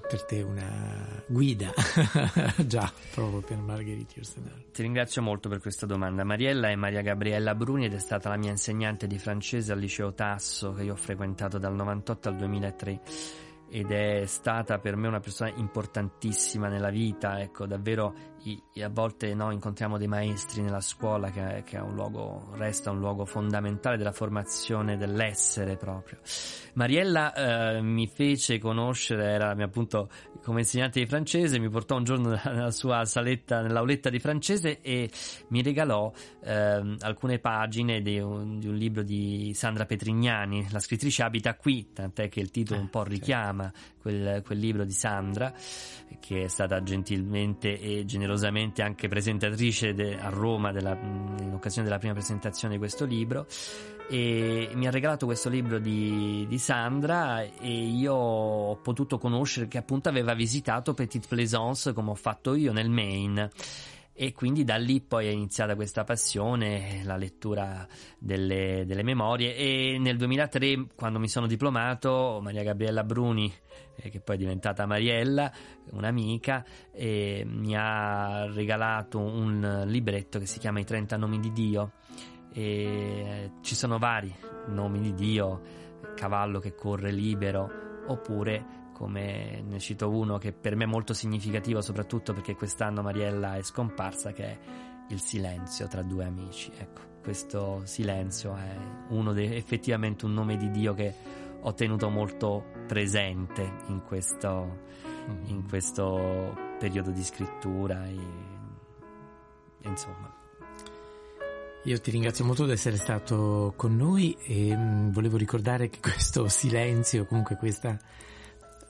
Speaker 15: per te una guida già proprio per Margherita Yourcenar.
Speaker 18: Ti ringrazio molto per questa domanda. Mariella è Maria Gabriella Bruni ed è stata la mia insegnante di francese al liceo Tasso che io ho frequentato dal 98 al 2003 ed è stata per me una persona importantissima nella vita, ecco, davvero a volte no, incontriamo dei maestri nella scuola che, che è un luogo, resta un luogo fondamentale della formazione dell'essere proprio. Mariella eh, mi fece conoscere, era appunto come insegnante di francese, mi portò un giorno nella sua saletta, nell'auletta di francese e mi regalò ehm, alcune pagine di un, di un libro di Sandra Petrignani, la scrittrice abita qui, tant'è che il titolo un po' richiama quel, quel libro di Sandra, che è stata gentilmente e generosamente anche presentatrice de- a Roma della- in occasione della prima presentazione di questo libro. E mi ha regalato questo libro di, di Sandra e io ho potuto conoscere che appunto aveva visitato Petite Plaisance come ho fatto io nel Maine e quindi da lì poi è iniziata questa passione, la lettura delle, delle memorie. E nel 2003 quando mi sono diplomato Maria Gabriella Bruni eh, che poi è diventata Mariella, un'amica, e mi ha regalato un libretto che si chiama I 30 nomi di Dio. E ci sono vari nomi di Dio, cavallo che corre libero, oppure come ne cito uno che per me è molto significativo, soprattutto perché quest'anno Mariella è scomparsa, che è il silenzio tra due amici. Ecco, questo silenzio è uno dei, effettivamente un nome di Dio che ho tenuto molto presente in questo, in questo periodo di scrittura e, insomma.
Speaker 15: Io ti ringrazio molto di essere stato con noi e mh, volevo ricordare che questo silenzio, comunque questa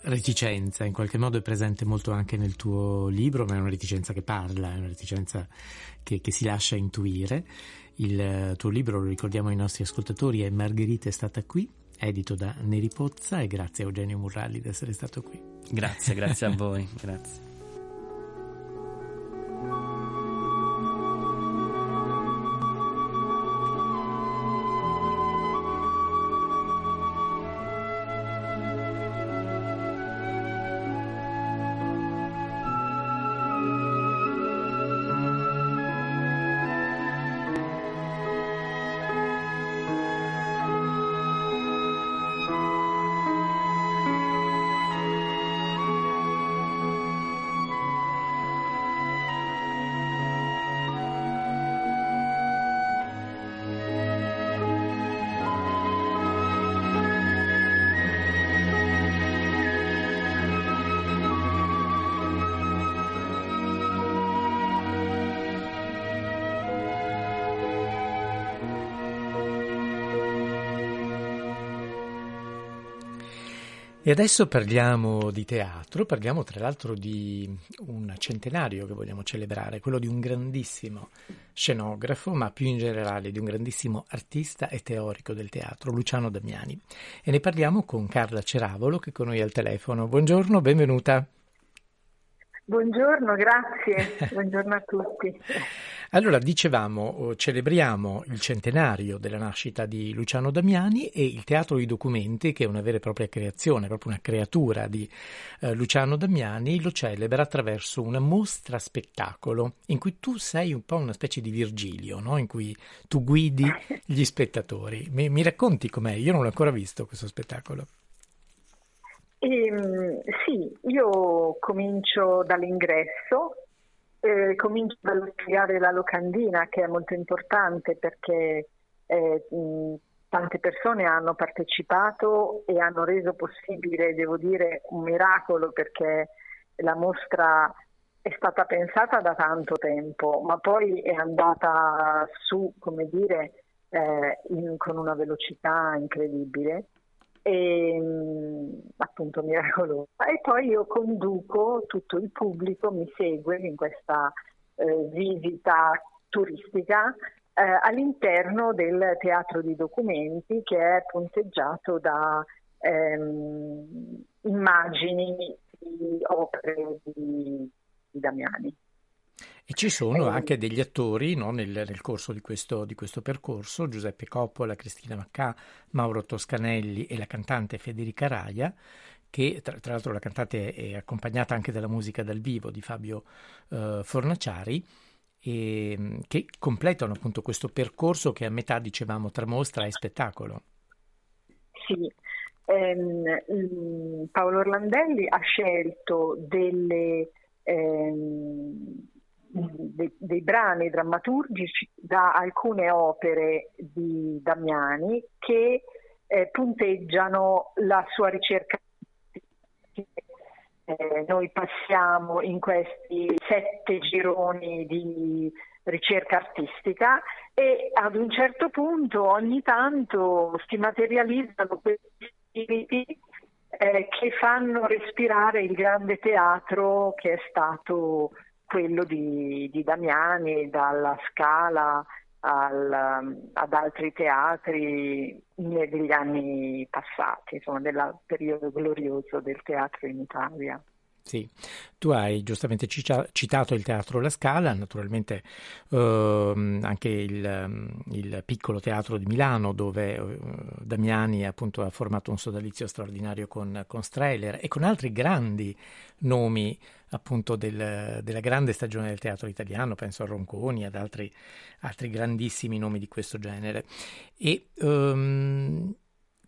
Speaker 15: reticenza in qualche modo è presente molto anche nel tuo libro, ma è una reticenza che parla, è una reticenza che, che si lascia intuire. Il eh, tuo libro, lo ricordiamo ai nostri ascoltatori, è Margherita è stata qui, edito da Neri Pozza e grazie a Eugenio Murralli di essere stato qui.
Speaker 18: Grazie, grazie a voi, grazie.
Speaker 15: E adesso parliamo di teatro, parliamo tra l'altro di un centenario che vogliamo celebrare, quello di un grandissimo scenografo, ma più in generale di un grandissimo artista e teorico del teatro, Luciano Damiani. E ne parliamo con Carla Ceravolo che è con noi al telefono. Buongiorno, benvenuta.
Speaker 19: Buongiorno, grazie. Buongiorno a tutti.
Speaker 15: Allora, dicevamo, oh, celebriamo il centenario della nascita di Luciano Damiani e il Teatro di Documenti, che è una vera e propria creazione, proprio una creatura di eh, Luciano Damiani, lo celebra attraverso una mostra spettacolo in cui tu sei un po' una specie di Virgilio, no? in cui tu guidi gli spettatori. Mi, mi racconti com'è? Io non l'ho ancora visto questo spettacolo.
Speaker 19: Ehm, sì, io comincio dall'ingresso, eh, comincio dallo spiegare la locandina che è molto importante perché eh, tante persone hanno partecipato e hanno reso possibile, devo dire, un miracolo perché la mostra è stata pensata da tanto tempo, ma poi è andata su, come dire, eh, in, con una velocità incredibile e appunto miracolosa. E poi io conduco tutto il pubblico, mi segue in questa eh, visita turistica eh, all'interno del teatro di documenti che è punteggiato da ehm, immagini di opere di, di Damiani.
Speaker 15: E ci sono anche degli attori no, nel, nel, corso di questo, di questo, percorso, Giuseppe Coppola, Cristina Maccà, Mauro Toscanelli e la cantante Federica Raia, che tra, tra l'altro la cantante è accompagnata anche dalla musica dal vivo di Fabio eh, Fornaciari, e, che completano appunto questo percorso che a metà dicevamo tra mostra e spettacolo.
Speaker 19: Sì, ehm, Paolo Orlandelli ha scelto delle... Ehm, dei, dei, brani drammaturgici da alcune opere di Damiani che eh, punteggiano la sua ricerca. Eh, noi passiamo in questi sette gironi di ricerca artistica e ad un certo punto ogni tanto si materializzano questi spiriti eh, che fanno respirare il grande teatro che è stato quello di, di Damiani, dalla Scala al, ad altri teatri negli anni passati, insomma, del periodo glorioso del teatro in Italia.
Speaker 15: Sì, tu hai giustamente citato il Teatro La Scala, naturalmente ehm, anche il, il, piccolo teatro di Milano dove eh, Damiani appunto ha formato un sodalizio straordinario con, con Strehler e con altri grandi nomi appunto del, della grande stagione del teatro italiano, penso a Ronconi, ad altri, altri grandissimi nomi di questo genere. E um,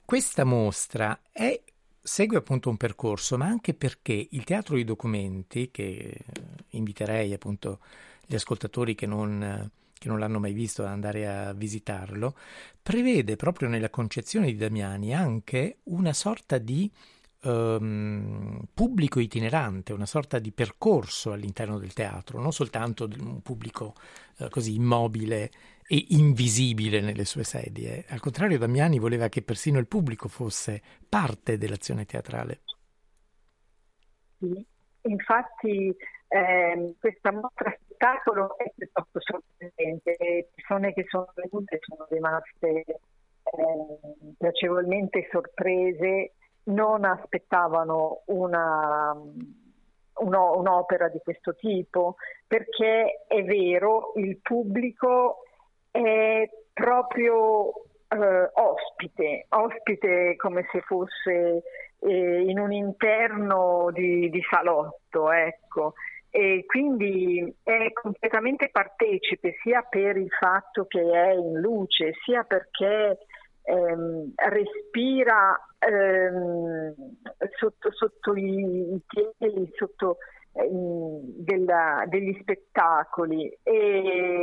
Speaker 15: questa mostra è segue appunto un percorso, ma anche perché il teatro di documenti, che inviterei appunto gli ascoltatori che non, che non l'hanno mai visto ad andare a visitarlo, prevede proprio nella concezione di Damiani anche una sorta di um, pubblico itinerante, una sorta di percorso all'interno del teatro, non soltanto un pubblico uh, così immobile e invisibile nelle sue sedie. Al contrario, Damiani voleva che persino il pubblico fosse parte dell'azione teatrale.
Speaker 19: Sì, infatti eh, questa mostra spettacolo è piuttosto sorprendente. Le persone che sono venute sono rimaste eh, piacevolmente sorprese, non aspettavano una, uno, un'opera di questo tipo, perché è vero, il pubblico è proprio eh, ospite, ospite come se fosse eh, in un interno di, di salotto, ecco. E quindi è completamente partecipe sia per il fatto che è in luce, sia perché ehm, respira ehm, sotto, sotto, i, i piedi, sotto eh, della, degli spettacoli e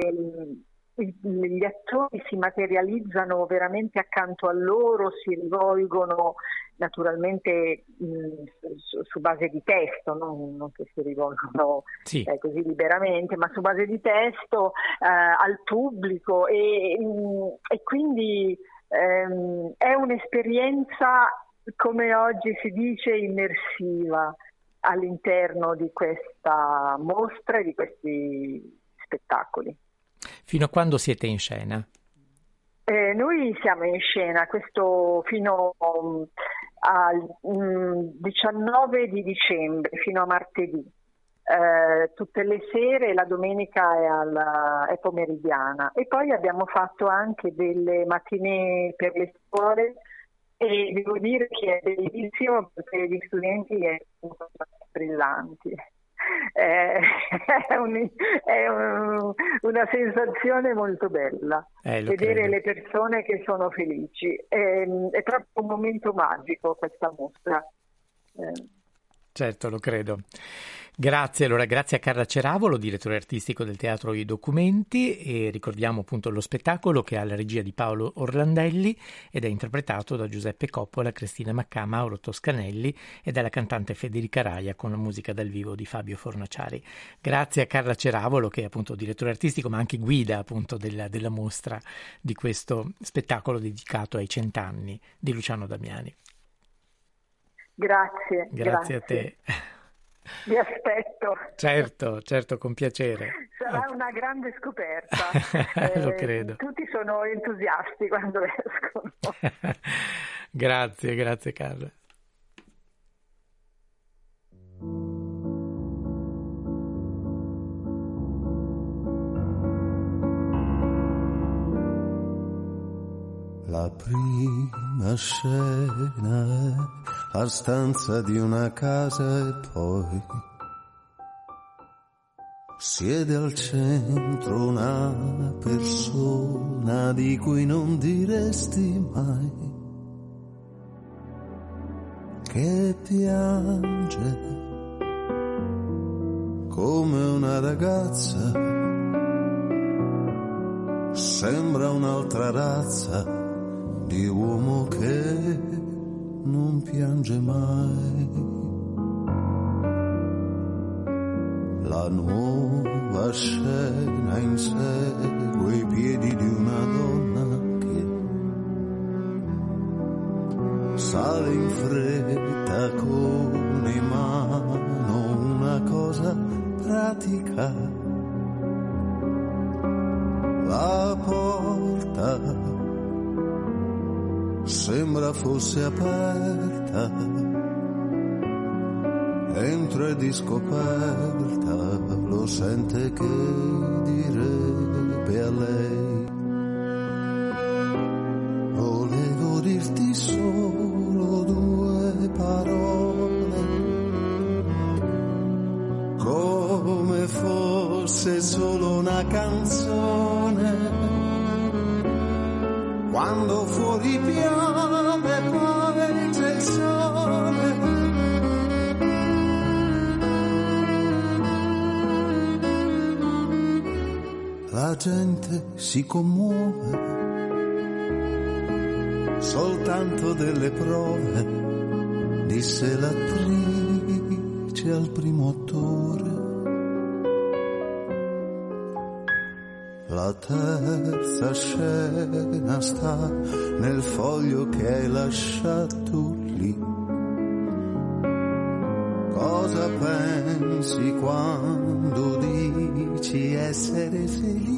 Speaker 19: gli attori si materializzano veramente accanto a loro, si rivolgono naturalmente mh, su, su, base di testo, non, non che si rivolgono sì. eh, così liberamente, ma su base di testo eh, al pubblico e, mh, e quindi ehm, è un'esperienza come oggi si dice, immersiva all'interno di questa mostra e di questi spettacoli.
Speaker 15: Fino a quando siete in scena?
Speaker 19: Eh, noi siamo in scena questo fino um, al mm, 19 di dicembre, fino a martedì. Eh, tutte le sere, la domenica è, alla, è pomeridiana e poi abbiamo fatto anche delle mattinee per le scuole e devo dire che è bellissimo perché gli studenti sono brillanti. Eh, È, un- è un- una sensazione molto bella
Speaker 15: Eh,
Speaker 19: vedere
Speaker 15: credo.
Speaker 19: le persone che sono felici. È, è proprio un momento magico questa mostra. Eh,
Speaker 15: Certo, lo credo. Grazie, allora grazie a Carla Ceravolo, direttore artistico del Teatro I Documenti e ricordiamo appunto lo spettacolo che ha la regia di Paolo Orlandelli ed è interpretato da Giuseppe Coppola, Cristina Maccà, Mauro Toscanelli e dalla cantante Federica Raia con la musica dal vivo di Fabio Fornaciari. Grazie a Carla Ceravolo che è appunto direttore artistico ma anche guida appunto della, della mostra di questo spettacolo dedicato ai cent'anni di Luciano Damiani.
Speaker 19: grazie,
Speaker 15: Grazie a te.
Speaker 19: Vi aspetto.
Speaker 15: Certo, certo, con piacere.
Speaker 19: Sarà una grande scoperta.
Speaker 15: Lo
Speaker 19: Eh,
Speaker 15: credo.
Speaker 19: Tutti sono entusiasti quando escono.
Speaker 15: grazie, grazie Carla.
Speaker 20: La prima scena la stanza di una casa e poi siede al centro una persona di cui non diresti mai che piange come una ragazza, sembra un'altra razza di uomo che non piange mai. La nuova scena insegue i piedi di una donna che sale in fretta con in mano una cosa pratica. La porta sembra fosse aperta, entra di scoperta, lo sente che si commuove, soltanto delle prove, disse l'attrice al primo attore. La terza scena sta nel foglio che hai lasciato lì. Cosa pensi quando dici essere felici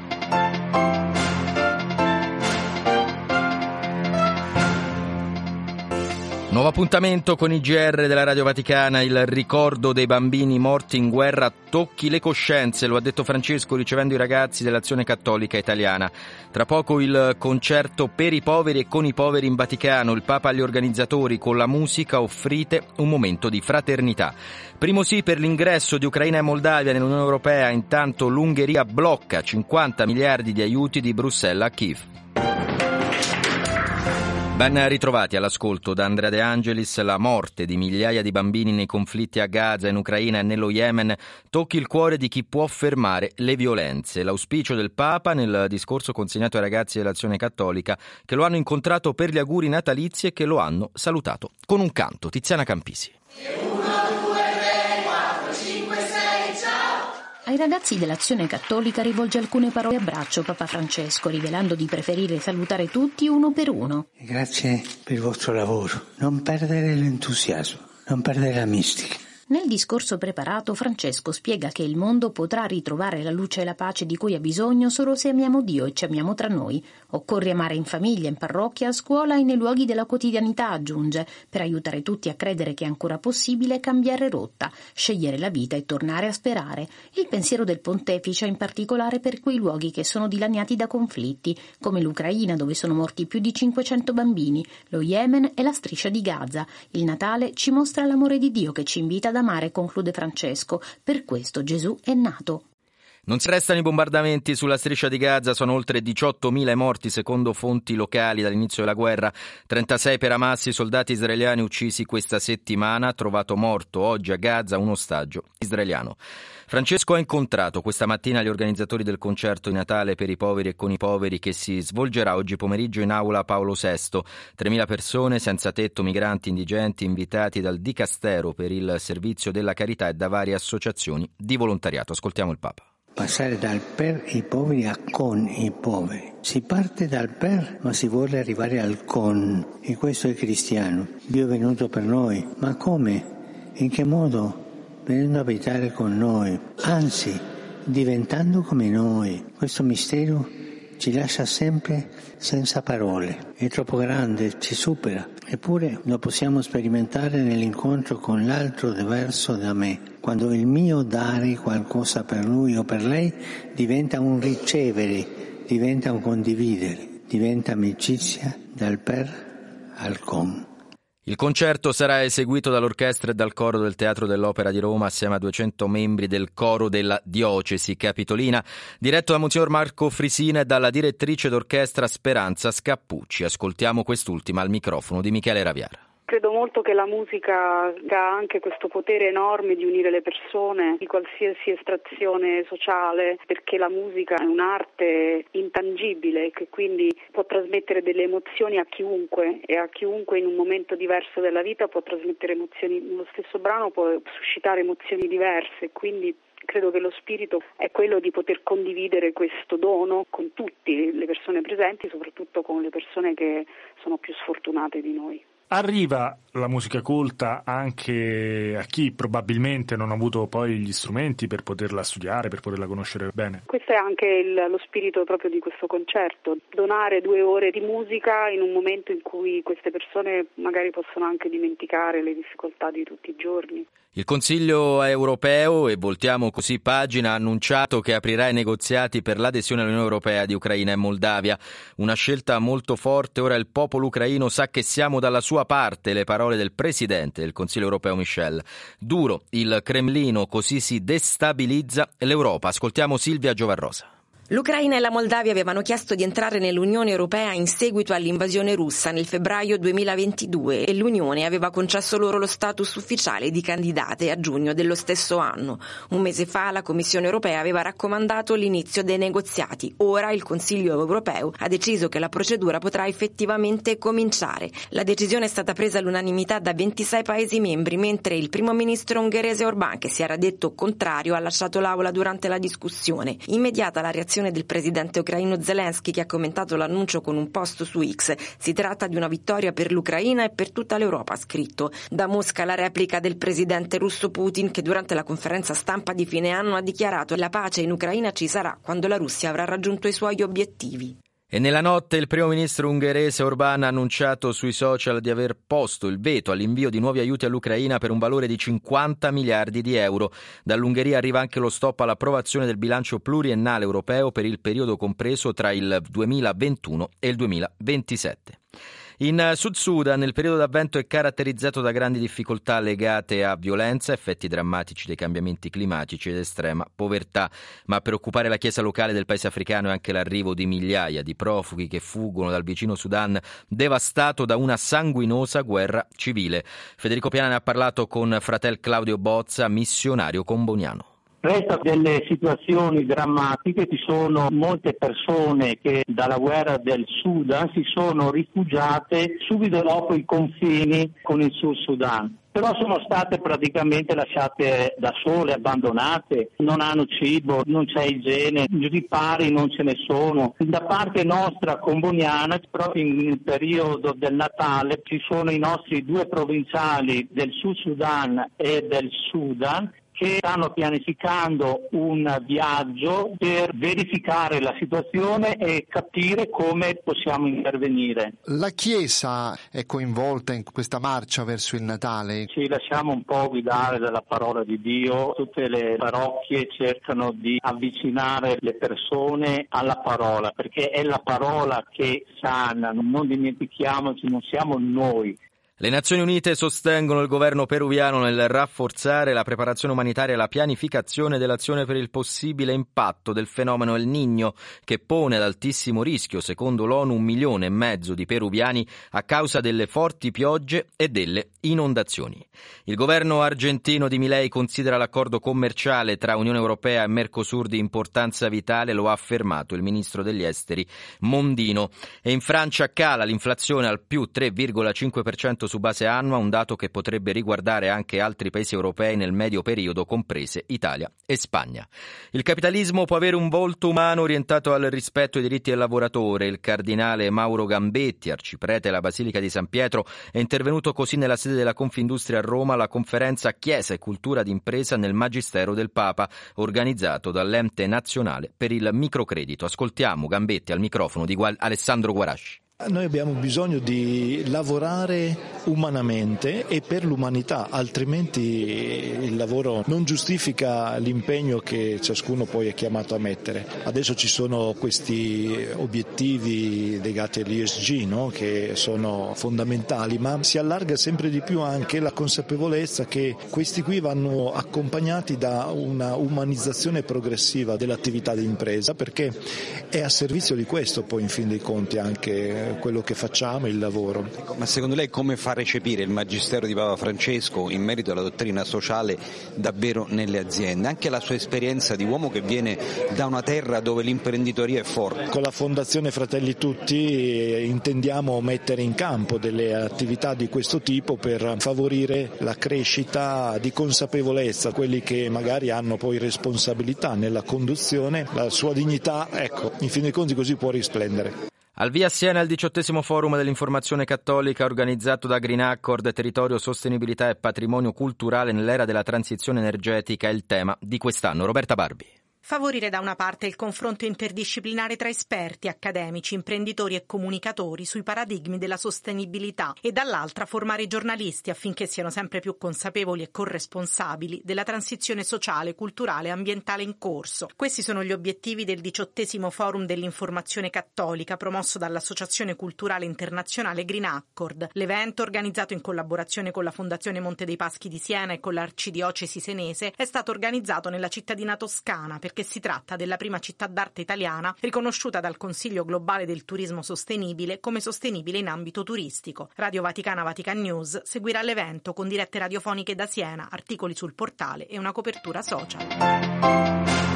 Speaker 1: Nuovo appuntamento con i GR della Radio Vaticana, il ricordo dei bambini morti in guerra tocchi le coscienze, lo ha detto Francesco ricevendo i ragazzi dell'Azione Cattolica Italiana. Tra poco il concerto per i poveri e con i poveri in Vaticano, il Papa agli organizzatori con la musica offrite un momento di fraternità. Primo sì per l'ingresso di Ucraina e Moldavia nell'Unione Europea, intanto l'Ungheria blocca 50 miliardi di aiuti di Bruxelles a Kiev. Ben ritrovati all'ascolto da Andrea De Angelis. La morte di migliaia di bambini nei conflitti a Gaza, in Ucraina e nello Yemen tocchi il cuore di chi può fermare le violenze. L'auspicio del Papa nel discorso consegnato ai ragazzi dell'Azione Cattolica che lo hanno incontrato per gli auguri natalizi e che lo hanno salutato con un canto. Tiziana Campisi.
Speaker 21: Ai ragazzi dell'Azione Cattolica rivolge alcune parole abbraccio Papa Francesco, rivelando di preferire salutare tutti uno per uno.
Speaker 5: Grazie per il vostro lavoro. Non perdere l'entusiasmo, non perdere la mistica.
Speaker 21: Nel discorso preparato Francesco spiega che il mondo potrà ritrovare la luce e la pace di cui ha bisogno solo se amiamo Dio e ci amiamo tra noi. Occorre amare in famiglia, in parrocchia, a scuola e nei luoghi della quotidianità, aggiunge, per aiutare tutti a credere che è ancora possibile cambiare rotta, scegliere la vita e tornare a sperare. Il pensiero del pontefice in particolare per quei luoghi che sono dilaniati da conflitti, come l'Ucraina dove sono morti più di 500 bambini, lo Yemen e la striscia di Gaza. Il Natale ci mostra l'amore di Dio che ci invita ad amare, conclude Francesco. Per questo Gesù è nato.
Speaker 1: Non si restano i bombardamenti sulla striscia di Gaza, sono oltre 18.000 morti secondo fonti locali dall'inizio della guerra, 36 per Hamas, i soldati israeliani uccisi questa settimana, trovato morto oggi a Gaza un ostaggio israeliano. Francesco ha incontrato questa mattina gli organizzatori del concerto di Natale per i poveri e con i poveri che si svolgerà oggi pomeriggio in aula Paolo VI. 3.000 persone senza tetto, migranti, indigenti, invitati dal Dicastero per il servizio della carità e da varie associazioni di volontariato. Ascoltiamo il Papa.
Speaker 5: Passare dal per i poveri a con i poveri. Si parte dal per, ma si vuole arrivare al con. E questo è cristiano. Dio è venuto per noi. Ma come? In che modo? Venendo a abitare con noi. Anzi, diventando come noi. Questo mistero ci lascia sempre senza parole. È troppo grande, ci supera. Eppure lo possiamo sperimentare nell'incontro con l'altro diverso da me. Quando il mio dare qualcosa per lui o per lei diventa un ricevere, diventa un condividere, diventa amicizia dal per al con.
Speaker 1: Il concerto sarà eseguito dall'orchestra e dal coro del Teatro dell'Opera di Roma assieme a 200 membri del coro della Diocesi Capitolina, diretto da Monsignor Marco Frisina e dalla direttrice d'orchestra Speranza Scappucci. Ascoltiamo quest'ultima al microfono di Michele Raviara.
Speaker 22: Credo molto che la musica ha anche questo potere enorme di unire le persone di qualsiasi estrazione sociale, perché la musica è un'arte intangibile che quindi può trasmettere delle emozioni a chiunque e a chiunque in un momento diverso della vita può trasmettere emozioni, lo stesso brano può suscitare emozioni diverse, quindi credo che lo spirito è quello di poter condividere questo dono con tutte le persone presenti, soprattutto con le persone che sono più sfortunate di noi.
Speaker 23: Arriva la musica colta anche a chi probabilmente non ha avuto poi gli strumenti per poterla studiare, per poterla conoscere bene.
Speaker 22: Questo è anche il, lo spirito proprio di questo concerto, donare due ore di musica in un momento in cui queste persone magari possono anche dimenticare le difficoltà di tutti i giorni.
Speaker 1: Il Consiglio europeo, e voltiamo così pagina, ha annunciato che aprirà i negoziati per l'adesione all'Unione Europea di Ucraina e Moldavia. Una scelta molto forte. Ora il popolo ucraino sa che siamo dalla sua parte, le parole del Presidente del Consiglio europeo Michel. Duro, il Cremlino così si destabilizza l'Europa. Ascoltiamo Silvia Giovarrosa.
Speaker 4: L'Ucraina e la Moldavia avevano chiesto di entrare nell'Unione Europea in seguito all'invasione russa nel febbraio 2022 e l'Unione aveva concesso loro lo status ufficiale di candidate a giugno dello stesso anno. Un mese fa la Commissione europea aveva raccomandato l'inizio dei negoziati. Ora il Consiglio europeo ha deciso che la procedura potrà effettivamente cominciare. La decisione è stata presa all'unanimità da 26 Paesi membri, mentre il primo ministro ungherese Orbán, che si era detto contrario, ha lasciato l'Aula durante la discussione. Immediata la reazione del presidente ucraino Zelensky che ha commentato l'annuncio con un post su X. Si tratta di una vittoria per l'Ucraina e per tutta l'Europa, ha scritto. Da Mosca la replica del presidente russo Putin che durante la conferenza stampa di fine anno ha dichiarato la pace in Ucraina ci sarà quando la Russia avrà raggiunto i suoi obiettivi.
Speaker 1: E nella notte il primo ministro ungherese Orbán ha annunciato sui social di aver posto il veto all'invio di nuovi aiuti all'Ucraina per un valore di 50 miliardi di euro. Dall'Ungheria arriva anche lo stop all'approvazione del bilancio pluriennale europeo per il periodo compreso tra il 2021 e il 2027. In Sud Sudan il periodo d'avvento è caratterizzato da grandi difficoltà legate a violenza, effetti drammatici dei cambiamenti climatici ed estrema povertà, ma a preoccupare la Chiesa locale del paese africano è anche l'arrivo di migliaia di profughi che fuggono dal vicino Sudan devastato da una sanguinosa guerra civile. Federico Piana ne ha parlato con fratel Claudio Bozza, missionario comboniano.
Speaker 24: Resta delle situazioni drammatiche, ci sono molte persone che dalla guerra del Sudan si sono rifugiate subito dopo i confini con il Sud Sudan però sono state praticamente lasciate da sole, abbandonate, non hanno cibo, non c'è igiene, ripari non ce ne sono. Da parte nostra comboniana, proprio nel periodo del Natale, ci sono i nostri due provinciali del Sud Sudan e del Sudan che stanno pianificando un viaggio per verificare la situazione e capire come possiamo intervenire.
Speaker 23: La Chiesa è coinvolta in questa marcia verso il Natale?
Speaker 24: Ci lasciamo un po' guidare dalla parola di Dio, tutte le parrocchie cercano di avvicinare le persone alla parola perché è la parola che sana, non dimentichiamoci, non siamo noi
Speaker 1: le Nazioni Unite sostengono il governo peruviano nel rafforzare la preparazione umanitaria e la pianificazione dell'azione per il possibile impatto del fenomeno El Niño, che pone ad altissimo rischio, secondo l'ONU, un milione e mezzo di peruviani a causa delle forti piogge e delle inondazioni. Il governo argentino di Milei considera l'accordo commerciale tra Unione Europea e Mercosur di importanza vitale, lo ha affermato il ministro degli esteri Mondino. E in Francia cala l'inflazione al più 3,5% su base annua, un dato che potrebbe riguardare anche altri paesi europei nel medio periodo, comprese Italia e Spagna. Il capitalismo può avere un volto umano orientato al rispetto dei diritti del lavoratore. Il cardinale Mauro Gambetti, arciprete della Basilica di San Pietro, è intervenuto così nella sede della Confindustria a Roma alla conferenza Chiesa e Cultura d'impresa nel Magistero del Papa, organizzato dall'Ente Nazionale per il Microcredito. Ascoltiamo Gambetti al microfono di Alessandro Guarasci.
Speaker 25: Noi abbiamo bisogno di lavorare umanamente e per l'umanità, altrimenti il lavoro non giustifica l'impegno che ciascuno poi è chiamato a mettere. Adesso ci sono questi obiettivi legati all'ESG no? che sono fondamentali, ma si allarga sempre di più anche la consapevolezza che questi qui vanno accompagnati da una umanizzazione progressiva dell'attività di impresa perché è a servizio di questo poi in fin dei conti anche quello che facciamo, il lavoro.
Speaker 26: Ecco, ma secondo lei come fa recepire il Magistero di Papa Francesco in merito alla dottrina sociale davvero nelle aziende? Anche la sua esperienza di uomo che viene da una terra dove l'imprenditoria è forte.
Speaker 25: Con la Fondazione Fratelli Tutti eh, intendiamo mettere in campo delle attività di questo tipo per favorire la crescita di consapevolezza, quelli che magari hanno poi responsabilità nella conduzione, la sua dignità, ecco, in fin dei conti così può risplendere.
Speaker 1: Al via Siena il diciottesimo forum dell'informazione cattolica organizzato da Green Accord, Territorio, Sostenibilità e Patrimonio Culturale nell'era della transizione energetica è il tema di quest'anno. Roberta Barbi.
Speaker 27: Favorire da una parte il confronto interdisciplinare tra esperti, accademici, imprenditori e comunicatori sui paradigmi della sostenibilità e dall'altra formare i giornalisti affinché siano sempre più consapevoli e corresponsabili della transizione sociale, culturale e ambientale in corso. Questi sono gli obiettivi del diciottesimo forum dell'informazione cattolica promosso dall'Associazione Culturale Internazionale Green Accord. L'evento, organizzato in collaborazione con la Fondazione Monte dei Paschi di Siena e con l'Arcidiocesi senese, è stato organizzato nella cittadina toscana perché si tratta della prima città d'arte italiana riconosciuta dal Consiglio globale del turismo sostenibile come sostenibile in ambito turistico. Radio Vaticana Vatican News seguirà l'evento con dirette radiofoniche da Siena, articoli sul portale e una copertura social.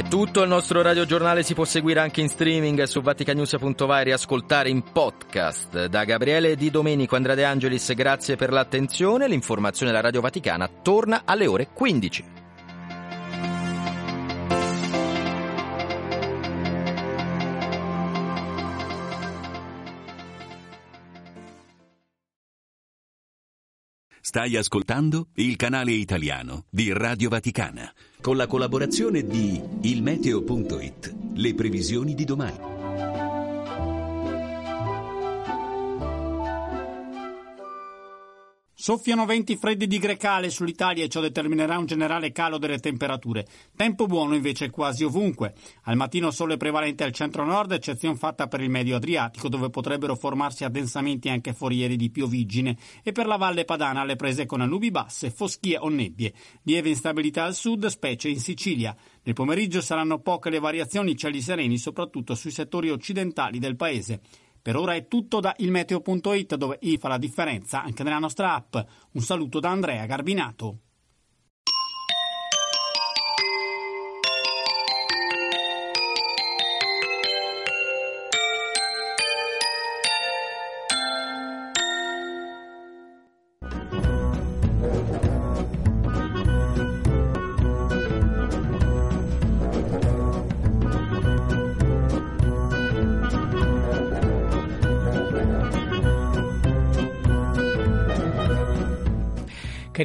Speaker 1: È tutto, il nostro radiogiornale si può seguire anche in streaming su vaticanews.va e riascoltare in podcast. Da Gabriele Di Domenico, Andrea De Angelis, grazie per l'attenzione. L'informazione della Radio Vaticana torna alle ore 15.
Speaker 8: Stai ascoltando il canale italiano di Radio Vaticana con la collaborazione di ilmeteo.it. Le previsioni di domani.
Speaker 28: Soffiano venti freddi di grecale sull'Italia e ciò determinerà un generale calo delle temperature. Tempo buono invece quasi ovunque. Al mattino sole prevalente al centro-nord, eccezione fatta per il medio Adriatico, dove potrebbero formarsi addensamenti anche forieri di pioviggine, e per la valle padana alle prese con nubi basse, foschie o nebbie. Lieve instabilità al sud, specie in Sicilia. Nel pomeriggio saranno poche le variazioni, cieli sereni soprattutto sui settori occidentali del paese. Per ora è tutto da ilmeteo.it dove I fa la differenza anche nella nostra app. Un saluto da Andrea Garbinato.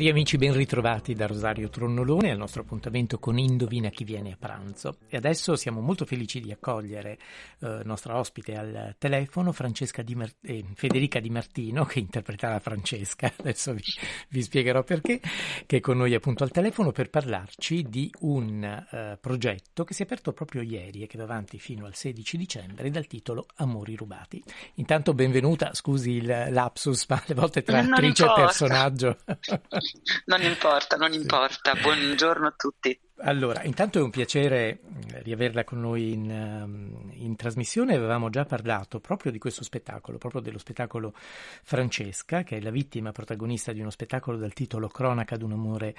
Speaker 15: Cari amici, ben ritrovati da Rosario Tronnolone al nostro appuntamento con Indovina chi viene a pranzo. E adesso siamo molto felici di accogliere eh, nostra ospite al telefono, Francesca Di Mar- eh, Federica Di Martino, che interpreterà Francesca, adesso vi, vi, spiegherò perché, che è con noi appunto al telefono per parlarci di un eh, progetto che si è aperto proprio ieri e che va avanti fino al 16 dicembre dal titolo Amori rubati. Intanto benvenuta, scusi il lapsus, ma alle volte tra attrice e personaggio.
Speaker 29: Non importa, non importa. Buongiorno a tutti.
Speaker 15: Allora, intanto è un piacere riaverla con noi in, um, in, trasmissione. Avevamo già parlato proprio di questo spettacolo, proprio dello spettacolo Francesca, che è la vittima protagonista di uno spettacolo dal titolo Cronaca d'un amore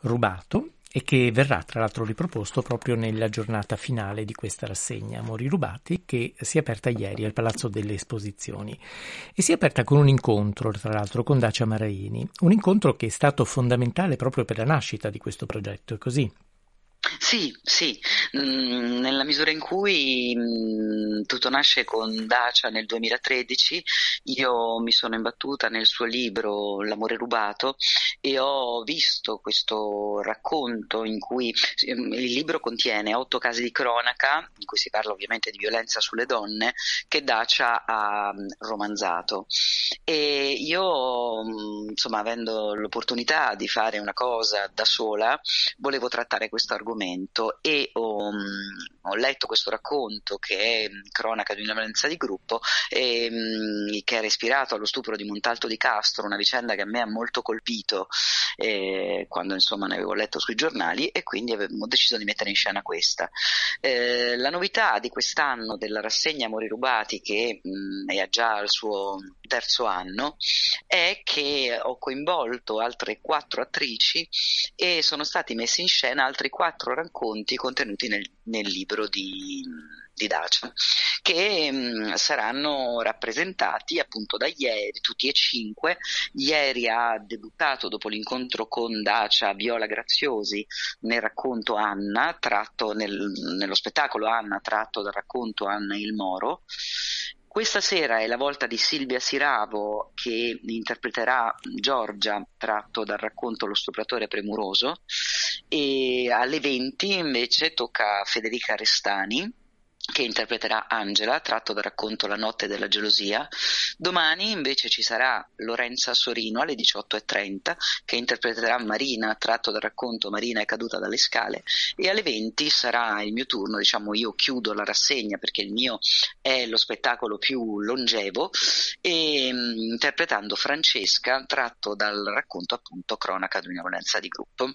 Speaker 15: rubato e che verrà tra l'altro riproposto proprio nella giornata finale di questa rassegna Amori rubati che si è aperta ieri al Palazzo delle Esposizioni e si è aperta con un incontro tra l'altro con Dacia Maraini, un incontro che è stato fondamentale proprio per la nascita di questo progetto, è così?
Speaker 29: Sì, sì, mm, nella misura in cui mm, tutto nasce con Dacia nel 2013, io mi sono imbattuta nel suo libro L'amore rubato e ho visto questo racconto in cui il libro contiene otto casi di cronaca, in cui si parla ovviamente di violenza sulle donne, che Dacia ha romanzato. E io, insomma, avendo l'opportunità di fare una cosa da sola, volevo trattare questo argomento argomento e ho, ho, letto questo racconto che è cronaca di una violenza di gruppo e, che era ispirato allo stupro di Montalto di Castro, una vicenda che a me ha molto colpito eh, quando insomma ne avevo letto sui giornali e quindi avevo deciso di mettere in scena questa. Eh, la novità di quest'anno della rassegna Amori Rubati che mh, è già al suo terzo anno è che ho coinvolto altre quattro attrici e sono stati messi in scena altri quattro racconti contenuti nel, nel libro di, di Dacia, che mh, saranno rappresentati appunto da ieri, tutti e cinque. Ieri ha debuttato dopo l'incontro con Dacia Viola Graziosi nel racconto Anna, tratto nel, nello spettacolo Anna, tratto dal racconto Anna il Moro. Questa sera è la volta di Silvia Siravo che interpreterà Giorgia, tratto dal racconto Lo stupratore premuroso, e alle 20 invece tocca a Federica Restani che interpreterà Angela, tratto dal racconto La notte della gelosia. Domani invece ci sarà Lorenza Sorino alle 18.30 che interpreterà Marina, tratto dal racconto Marina è caduta dalle scale e alle 20 sarà il mio turno, diciamo io chiudo la rassegna perché il mio è lo spettacolo più longevo e mh, interpretando Francesca, tratto dal racconto appunto Cronaca di una violenza di gruppo.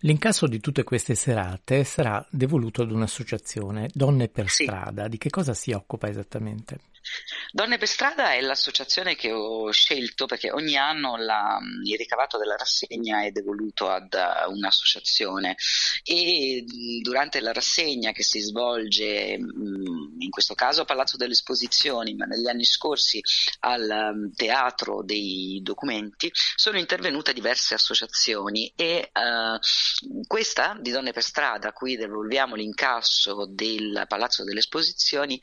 Speaker 15: L'incasso di tutte queste serate sarà devoluto ad un'associazione, Donne per sì. Strada. Di che cosa si occupa esattamente?
Speaker 29: Donne per strada è l'associazione che ho scelto perché ogni anno la, il ricavato della rassegna è devoluto ad un'associazione. E durante la rassegna che si svolge in questo caso a Palazzo delle Esposizioni ma negli anni scorsi al Teatro dei Documenti sono intervenute diverse associazioni e uh, questa di Donne per strada a cui devolviamo l'incasso del Palazzo delle Esposizioni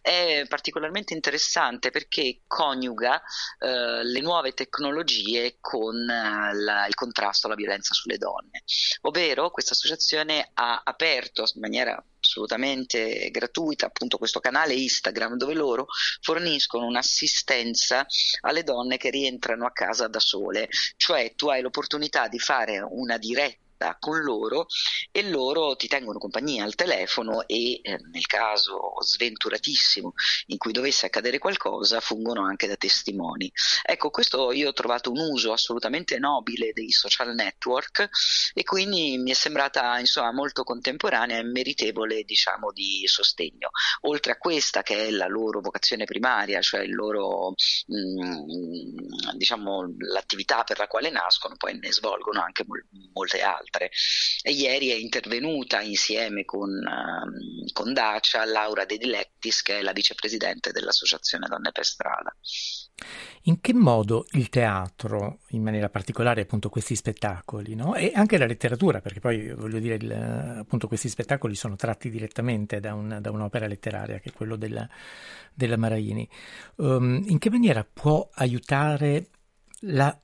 Speaker 29: è particolarmente interessante perché coniuga eh, le nuove tecnologie con eh, la, il contrasto alla violenza sulle donne. Ovvero questa associazione ha aperto in maniera assolutamente gratuita, appunto questo canale Instagram dove loro forniscono un'assistenza alle donne che rientrano a casa da sole, cioè tu hai l'opportunità di fare una diretta con loro e loro ti tengono compagnia al telefono e eh, nel caso sventuratissimo in cui dovesse accadere qualcosa fungono anche da testimoni. Ecco, questo io ho trovato un uso assolutamente nobile dei social network e quindi mi è sembrata insomma molto contemporanea e meritevole diciamo di sostegno. Oltre a questa che è la loro vocazione primaria, cioè il loro mh, diciamo l'attività per la quale nascono, poi ne svolgono anche mol- molte altre. E ieri è intervenuta insieme con, uh, con Dacia Laura De Dilectis, che è la vicepresidente dell'Associazione Donne per Strada.
Speaker 15: In che modo il teatro, in maniera particolare appunto questi spettacoli, no? e anche la letteratura, perché poi voglio dire, il, appunto questi spettacoli sono tratti direttamente da, un, da un'opera letteraria, che è quello della, della Maraini, um, in che maniera può aiutare la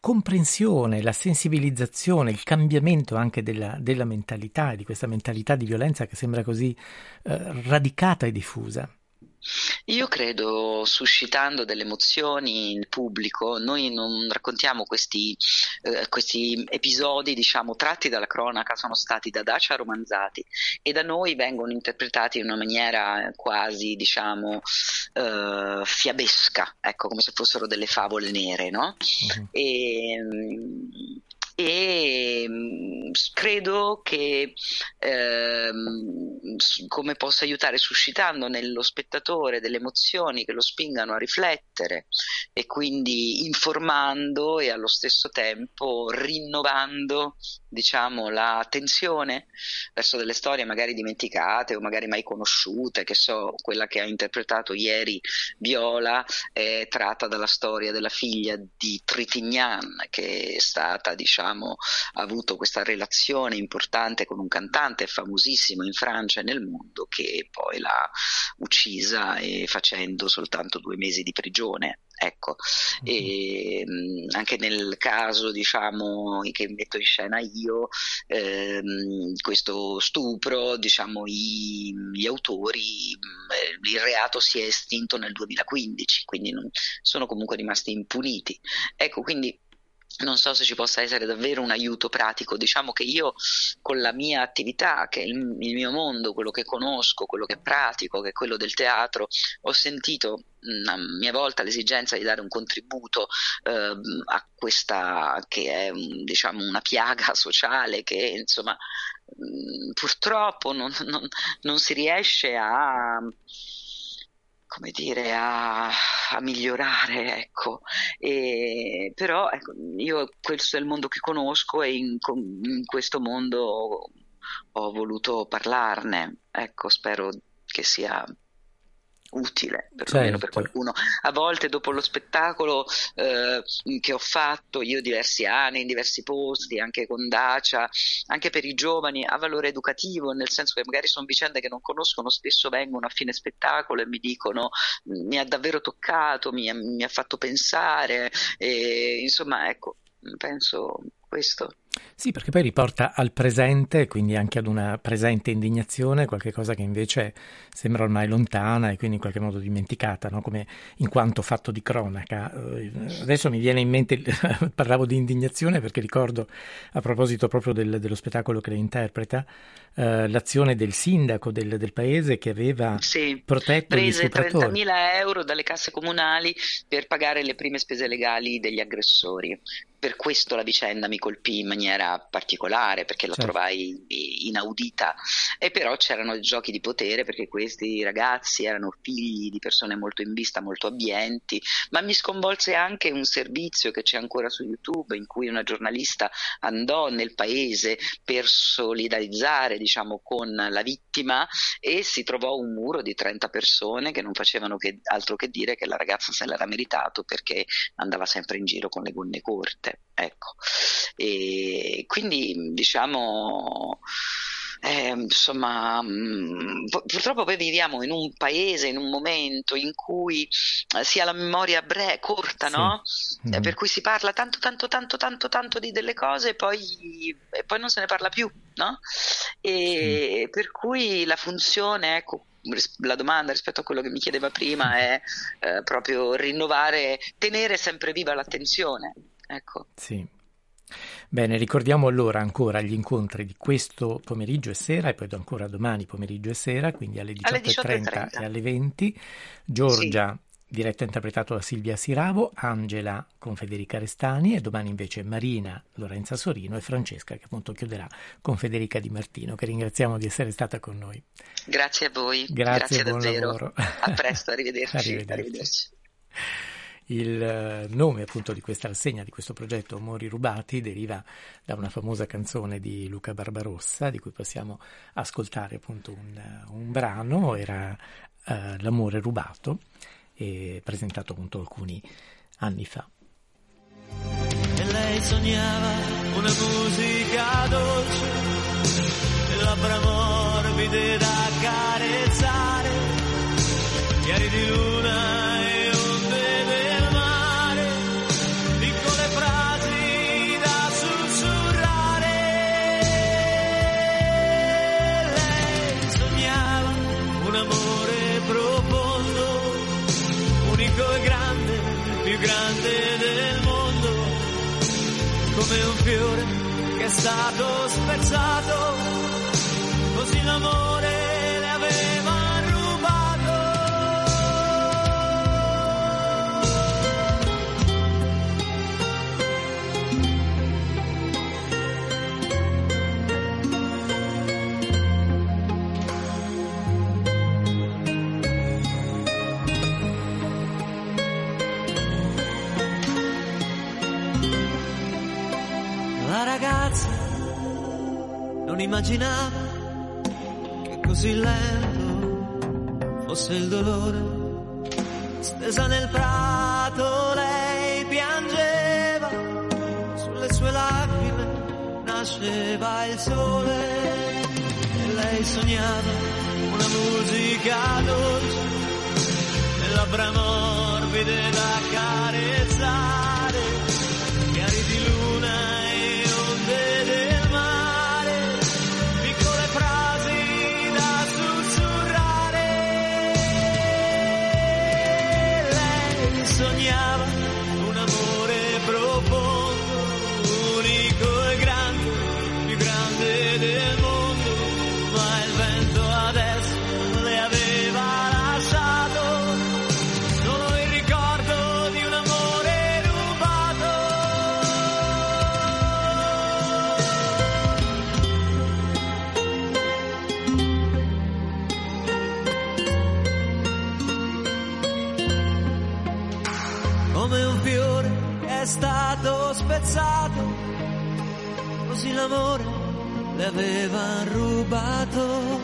Speaker 15: comprensione, la sensibilizzazione, il cambiamento anche della, della mentalità, di questa mentalità di violenza che sembra così eh, radicata e diffusa?
Speaker 29: Io credo suscitando delle emozioni il pubblico, noi non raccontiamo questi, eh, questi, episodi diciamo tratti dalla cronaca, sono stati da Dacia romanzati e da noi vengono interpretati in una maniera quasi diciamo eh, fiabesca, ecco come se fossero delle favole nere, no? Uh-huh. E, e credo che ehm, come possa aiutare suscitando nello spettatore delle emozioni che lo spingano a riflettere e quindi informando e allo stesso tempo rinnovando diciamo la tensione verso delle storie magari dimenticate o magari mai conosciute che so quella che ha interpretato ieri Viola è tratta dalla storia della figlia di Tritignan che è stata diciamo ha avuto questa relazione importante con un cantante famosissimo in Francia e nel mondo che poi l'ha uccisa e facendo soltanto due mesi di prigione. Ecco, mm-hmm. e, mh, anche nel caso diciamo che metto in scena io, ehm, questo stupro, diciamo i, gli autori, mh, il reato si è estinto nel 2015, quindi non, sono comunque rimasti impuniti. Ecco, quindi non so se ci possa essere davvero un aiuto pratico. Diciamo che io con la mia attività, che è il, il mio mondo, quello che conosco, quello che pratico, che è quello del teatro, ho sentito a mia volta l'esigenza di dare un contributo eh, a questa che è diciamo una piaga sociale che insomma mh, purtroppo non, non, non si riesce a come dire, a, a migliorare, ecco. E, però ecco, io questo è il mondo che conosco e in, in questo mondo ho voluto parlarne, ecco, spero che sia utile perlomeno certo. per qualcuno. A volte dopo lo spettacolo eh, che ho fatto io diversi anni in diversi posti, anche con Dacia, anche per i giovani, ha valore educativo, nel senso che magari sono vicende che non conoscono, spesso vengono a fine spettacolo e mi dicono mi ha davvero toccato, mi ha, mi ha fatto pensare, e, insomma ecco, penso questo.
Speaker 15: Sì, perché poi riporta al presente, quindi anche ad una presente indignazione, qualcosa che invece sembra ormai lontana e quindi in qualche modo dimenticata, no? come in quanto fatto di cronaca. Adesso mi viene in mente, parlavo di indignazione perché ricordo, a proposito proprio del, dello spettacolo che lei interpreta, eh, l'azione del sindaco del, del paese che aveva
Speaker 29: sì,
Speaker 15: protetto
Speaker 29: prese
Speaker 15: stupratori.
Speaker 29: 30.000 euro dalle casse comunali per pagare le prime spese legali degli aggressori. Per questo la vicenda mi colpì in maniera particolare perché la
Speaker 15: Certo.
Speaker 29: trovai inaudita e però c'erano giochi di potere perché questi ragazzi erano figli di persone molto in vista, molto abbienti, ma mi sconvolse anche un servizio che c'è ancora su YouTube in cui una giornalista andò nel paese per solidarizzare diciamo con la vittima e si trovò un muro di 30 persone che non facevano che, altro che dire che la ragazza se l'era meritato perché andava sempre in giro con le gonne corte. Ecco. E quindi diciamo eh, insomma, mh, pu- purtroppo poi viviamo in un paese, in un momento in cui eh, si ha la memoria bre- corta, no?
Speaker 15: Mhm.
Speaker 29: Eh, per cui si parla tanto, tanto, tanto, tanto, tanto di delle cose e poi, e poi non se ne parla più, no? E per cui la funzione, ecco, la domanda rispetto a quello che mi chiedeva prima è eh, proprio rinnovare, tenere sempre viva l'attenzione. Ecco.
Speaker 15: Sì. Bene, ricordiamo allora ancora gli incontri di questo pomeriggio e sera e poi ancora domani pomeriggio e sera, quindi alle
Speaker 29: Alle
Speaker 15: 18.30
Speaker 29: 18.30.
Speaker 15: e alle 20. Giorgia, diretto e interpretato da Silvia Siravo, Angela con Federica Restani e domani invece Marina Lorenza Sorino e Francesca che appunto chiuderà con Federica Di Martino, che ringraziamo di essere stata con noi.
Speaker 29: Grazie a voi,
Speaker 15: Grazie, buon
Speaker 29: davvero.
Speaker 15: lavoro.
Speaker 29: A presto, arrivederci.
Speaker 15: Arrivederci.
Speaker 29: arrivederci.
Speaker 15: Il eh, nome appunto di questa rassegna, di questo progetto Amori rubati, deriva da una famosa canzone di Luca Barbarossa, di cui possiamo ascoltare appunto un, un brano, era eh, L'amore rubato, e presentato appunto alcuni anni fa.
Speaker 8: e lei sognava una musica dolce e labbra morbide da carezzare chiari di luna come un fiore che è stato spezzato, così l'amore immaginava che così lento fosse il dolore. Stesa nel prato lei piangeva, sulle sue lacrime nasceva il sole. E lei sognava una musica dolce e labbra morbide da carezzare aveva rubato.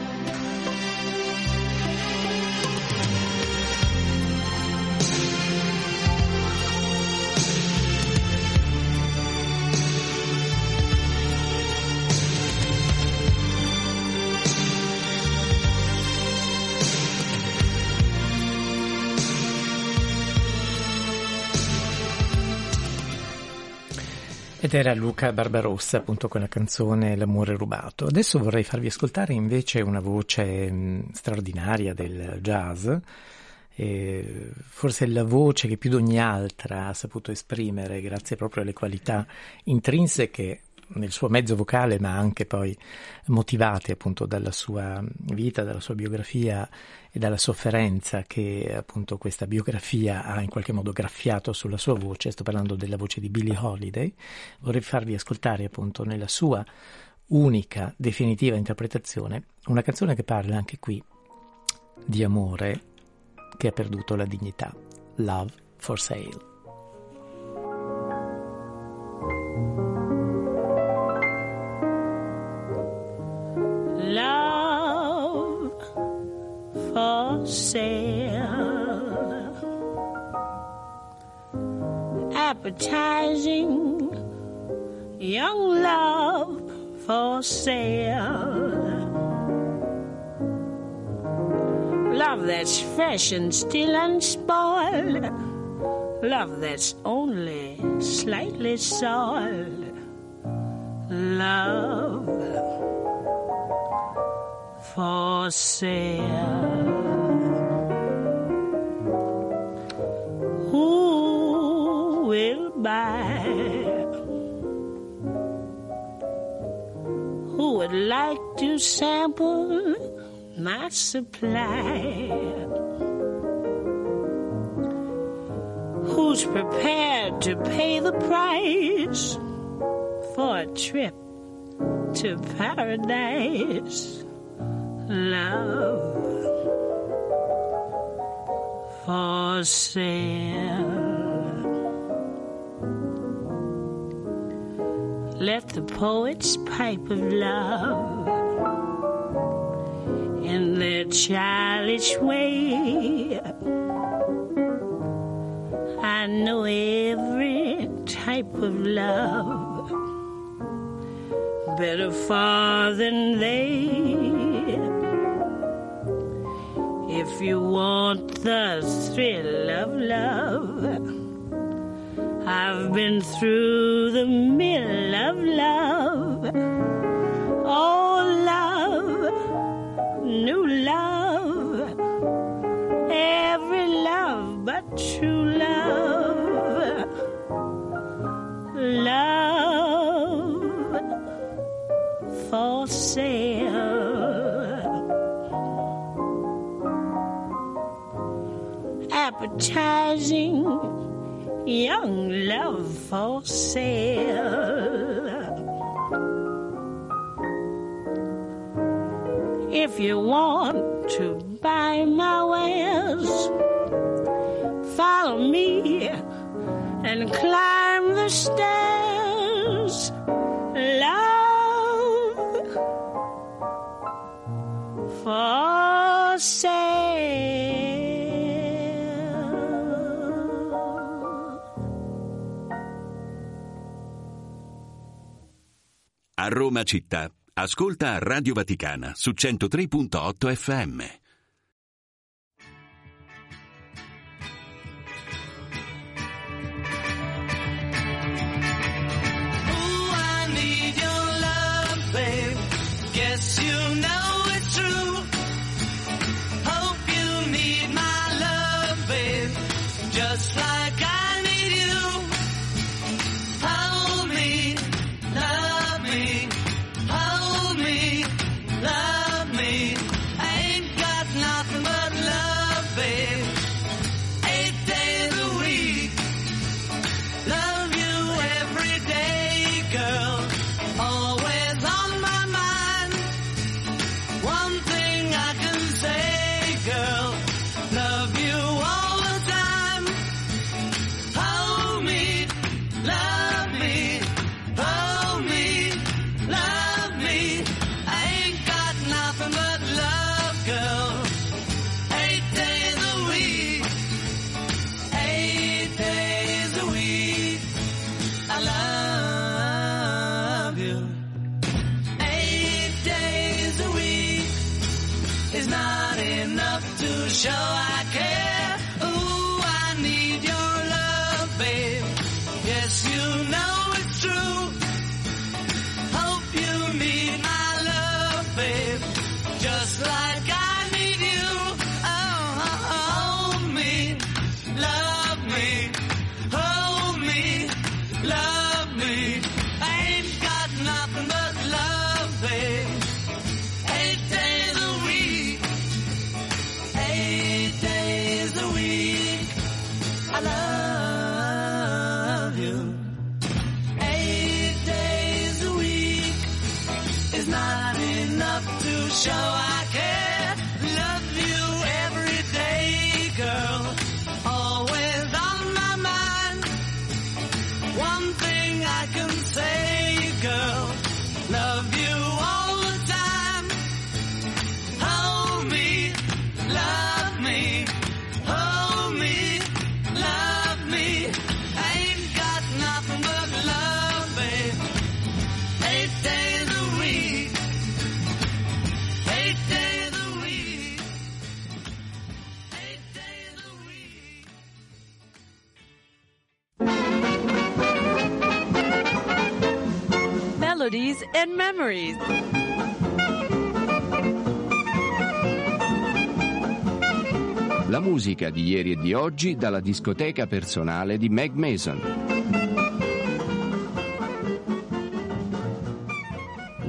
Speaker 15: Ed era Luca Barbarossa, appunto con la canzone L'amore rubato. Adesso vorrei farvi ascoltare invece una voce mh, straordinaria del jazz, e forse la voce che più di ogni altra ha saputo esprimere, grazie proprio alle qualità intrinseche nel suo mezzo vocale, ma anche poi motivate appunto dalla sua vita, dalla sua biografia e dalla sofferenza che appunto questa biografia ha in qualche modo graffiato sulla sua voce. Sto parlando della voce di Billie Holiday. Vorrei farvi ascoltare appunto nella sua unica, definitiva interpretazione una canzone che parla anche qui di amore che ha perduto la dignità. Love for Sale.
Speaker 30: love for sale. Appetizing young love for sale. Love that's fresh and still unspoiled. Love that's only slightly soiled. Love for sale. by who would like to sample my supply. Who's prepared to pay the price for a trip to paradise? Love for sale. let the poets pipe of love in their childish way. I know every type of love better far than they. If you want the thrill of love, I've been through the advertising young love for sale. If you want to buy my wares, follow me and climb.
Speaker 8: Roma città. Ascolta Radio Vaticana su 103.8 FM.
Speaker 31: melodies and memories. La musica di ieri e di oggi dalla discoteca personale di Meg Mason.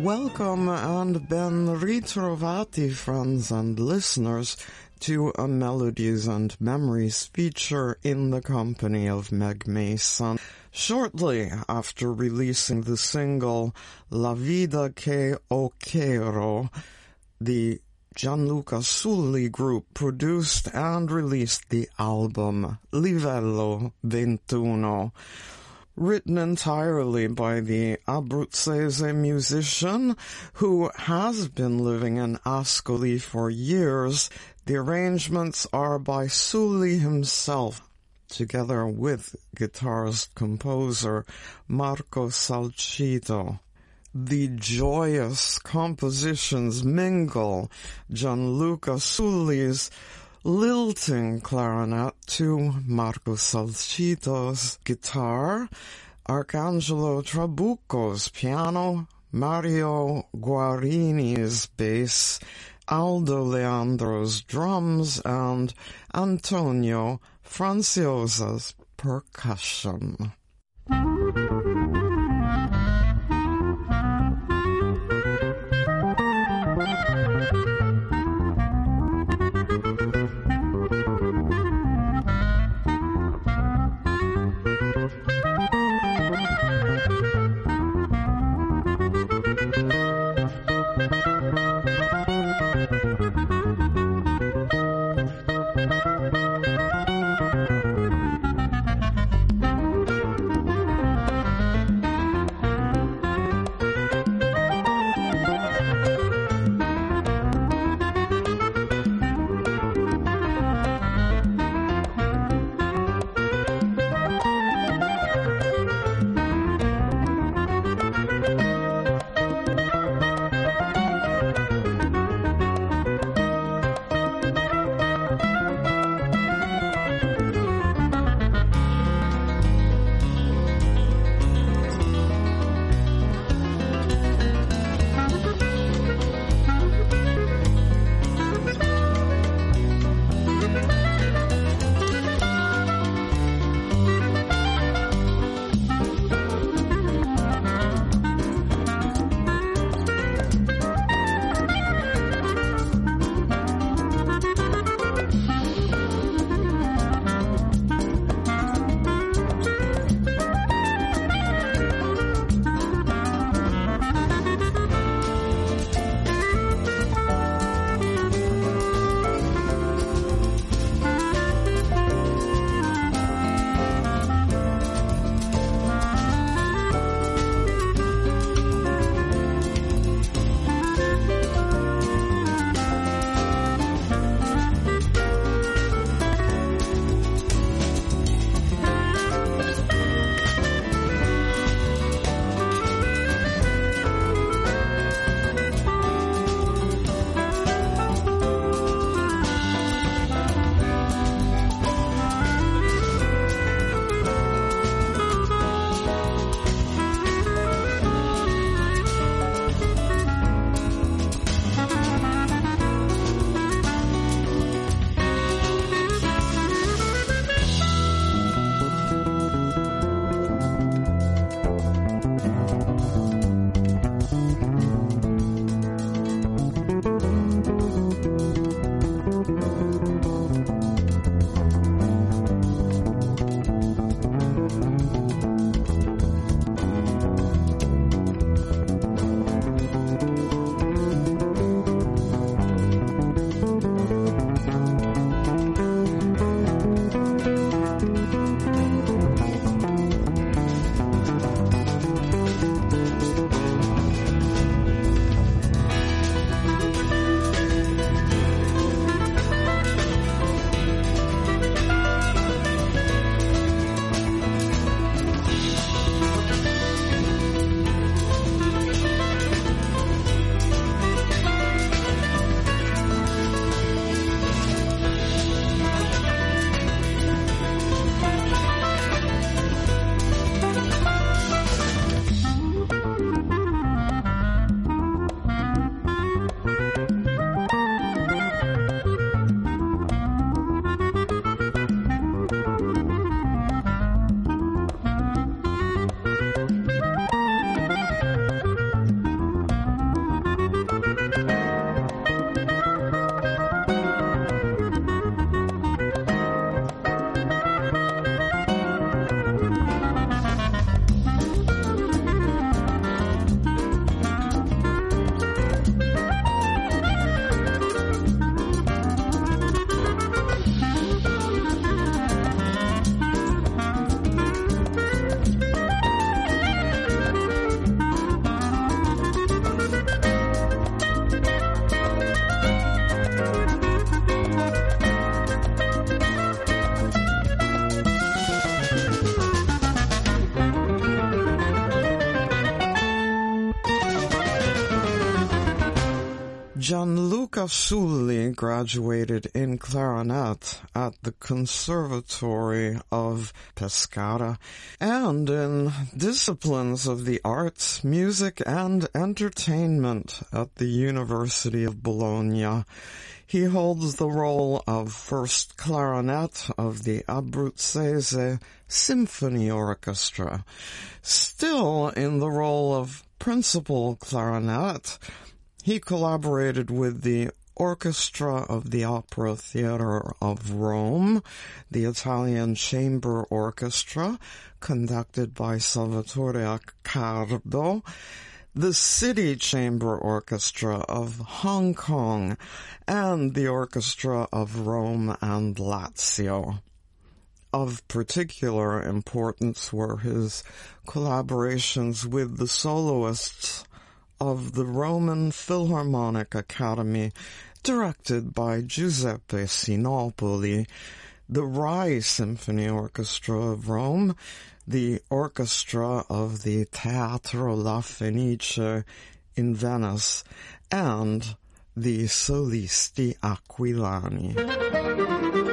Speaker 32: Welcome and ben ritrovati, friends and listeners, to a Melodies and Memories feature in the company of Meg Mason. Shortly after releasing the single La Vida Que Quiero, the Gianluca Sulli group produced and released the album Livello 21 written entirely by the Abruzzese musician who has been living in Ascoli for years. The arrangements are by Sully himself, together with guitarist composer Marco Salcito. The joyous compositions mingle Gianluca Sulli's lilting clarinet to Marco Salcito's guitar, Arcangelo Trabucco's piano, Mario Guarini's bass, Aldo Leandro's drums, and Antonio Franciosa's percussion. Gianluca Sulli graduated in clarinet at the Conservatory of Pescara and in disciplines of the arts, music and entertainment at the University of Bologna. He holds the role of first clarinet of the Abruzzese Symphony Orchestra. Still in the role of principal clarinet, he collaborated with the Orchestra of the Opera Theatre of Rome, the Italian Chamber Orchestra, conducted by Salvatore Accardo, the City Chamber Orchestra of Hong Kong, and the Orchestra of Rome and Lazio. Of particular importance were his collaborations with the soloists of the Roman Philharmonic Academy, directed by Giuseppe Sinopoli, the Rai Symphony Orchestra of Rome, the Orchestra of the Teatro La Fenice in Venice, and the Solisti Aquilani.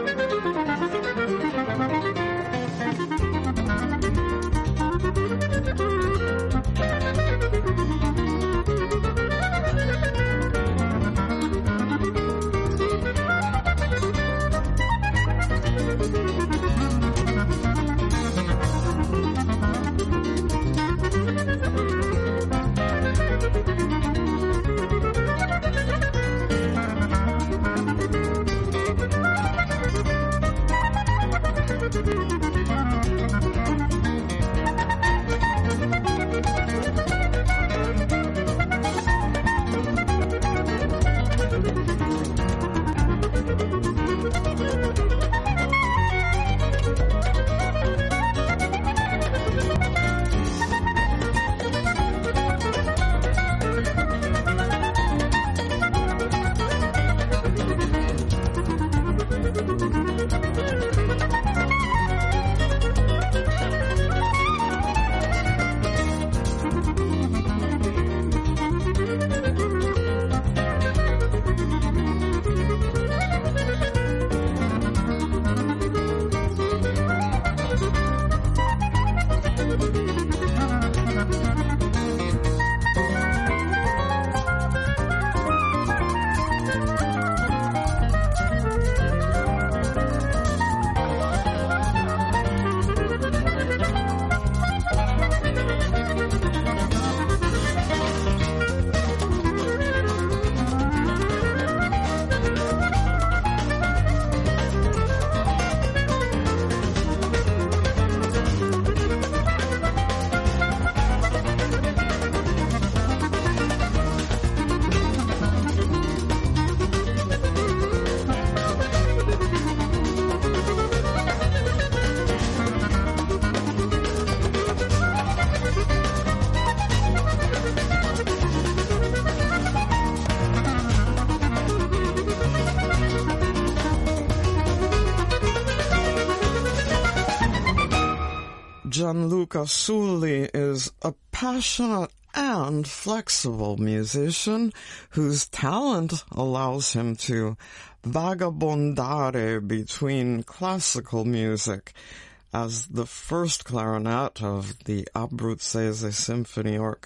Speaker 32: Gianluca is a passionate and flexible musician whose talent allows him to vagabondare between classical music as the first clarinet of the Abruzzese Symphony Orchestra.